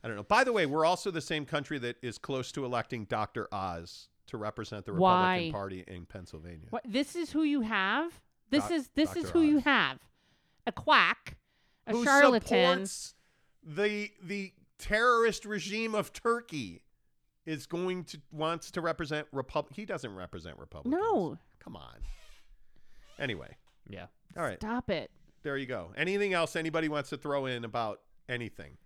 I don't know. By the way, we're also the same country that is close to electing Dr. Oz to represent the Republican Why? Party in Pennsylvania. What? This is who you have? This Doc- is this is Dr. who you have. A quack, a Who charlatan. supports the the terrorist regime of Turkey is going to wants to represent Republic. He doesn't represent Republicans. No. Come on. Anyway, Yeah. all right. Stop it. There you go. Anything else anybody wants to throw in about anything?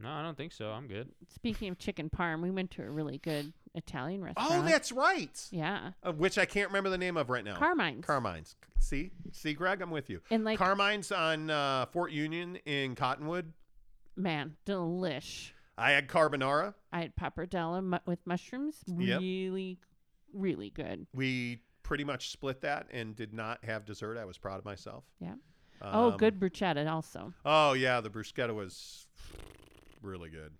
No, I don't think so. I'm good. Speaking of chicken parm, we went to a really good Italian restaurant. Oh, that's right. yeah. Of which I can't remember the name of right now. Carmine's. Carmine's. See, see, Greg, I'm with you. And like Carmine's on uh, Fort Union in Cottonwood. man, delish. I had carbonara. I had pappardelle mu- with mushrooms. Yep. Really, really good. We pretty much split that and did not have dessert. I was proud of myself. Yeah. oh, Um, good bruschetta also. Oh yeah, the bruschetta was really good.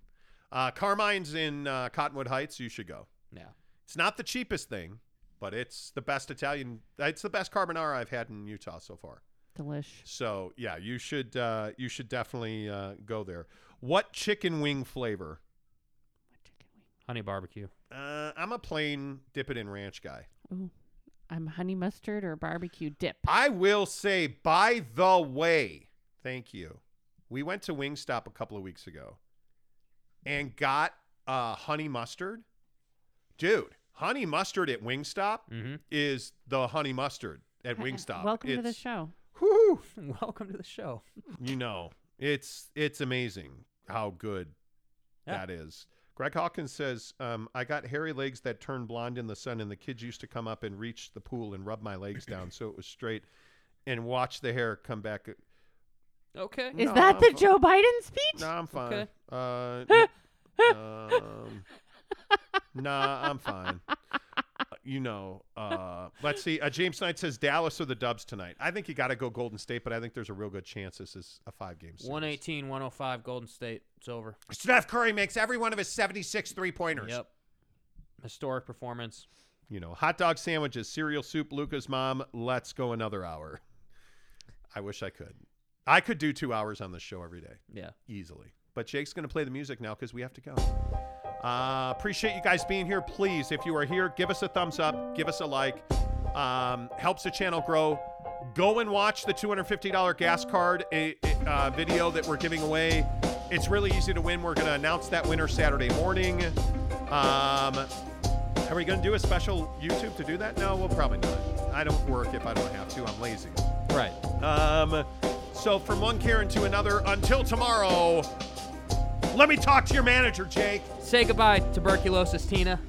Uh, Carmine's in uh, Cottonwood Heights. You should go. Yeah. It's not the cheapest thing, but it's the best Italian. It's the best carbonara I've had in Utah so far. Delish. So yeah, you should uh, you should definitely uh, go there. What chicken wing flavor? Honey barbecue. Uh, I'm a plain dip it in ranch guy. Ooh. I'm honey mustard or barbecue dip. I will say, by the way, thank you. We went to Wingstop a couple of weeks ago and got uh, honey mustard. Dude, honey mustard at Wingstop Mm-hmm. is the honey mustard at Wingstop. Welcome to the show. Whoo! Welcome to the show. you know, it's it's amazing how good Yeah. that is. Greg Hawkins says, um, I got hairy legs that turn blonde in the sun, and the kids used to come up and reach the pool and rub my legs down so it was straight and watch the hair come back. Okay. Is No, that I'm the fi- Joe Biden speech? No, I'm fine. Okay. Uh, n- um, nah, I'm fine. Uh, You know, uh, let's see. Uh, James Knight says Dallas or the Dubs tonight. I think you got to go Golden State, but I think there's a real good chance this is a five game series. 118, 105, Golden State. It's over. Steph Curry makes every one of his 76 three pointers. Yep. Historic performance. You know, hot dog sandwiches, cereal soup, Luka's mom. Let's go another hour. I wish I could. I could do two hours on this show every day. Yeah. Easily. But Jake's going to play the music now because we have to go. Uh, appreciate you guys being here. Please, if you are here, give us a thumbs up, give us a like. Um, helps the channel grow. Go and watch the $250 gas card uh, uh, video that we're giving away. It's really easy to win. We're going to announce that winner Saturday morning. Um, are we going to do a special YouTube to do that? No, we'll probably not. I don't work if I don't have to. I'm lazy. Right. Um, so from one Karen to another, until tomorrow, Let me talk to your manager, Jake. Say goodbye, tuberculosis, Tina.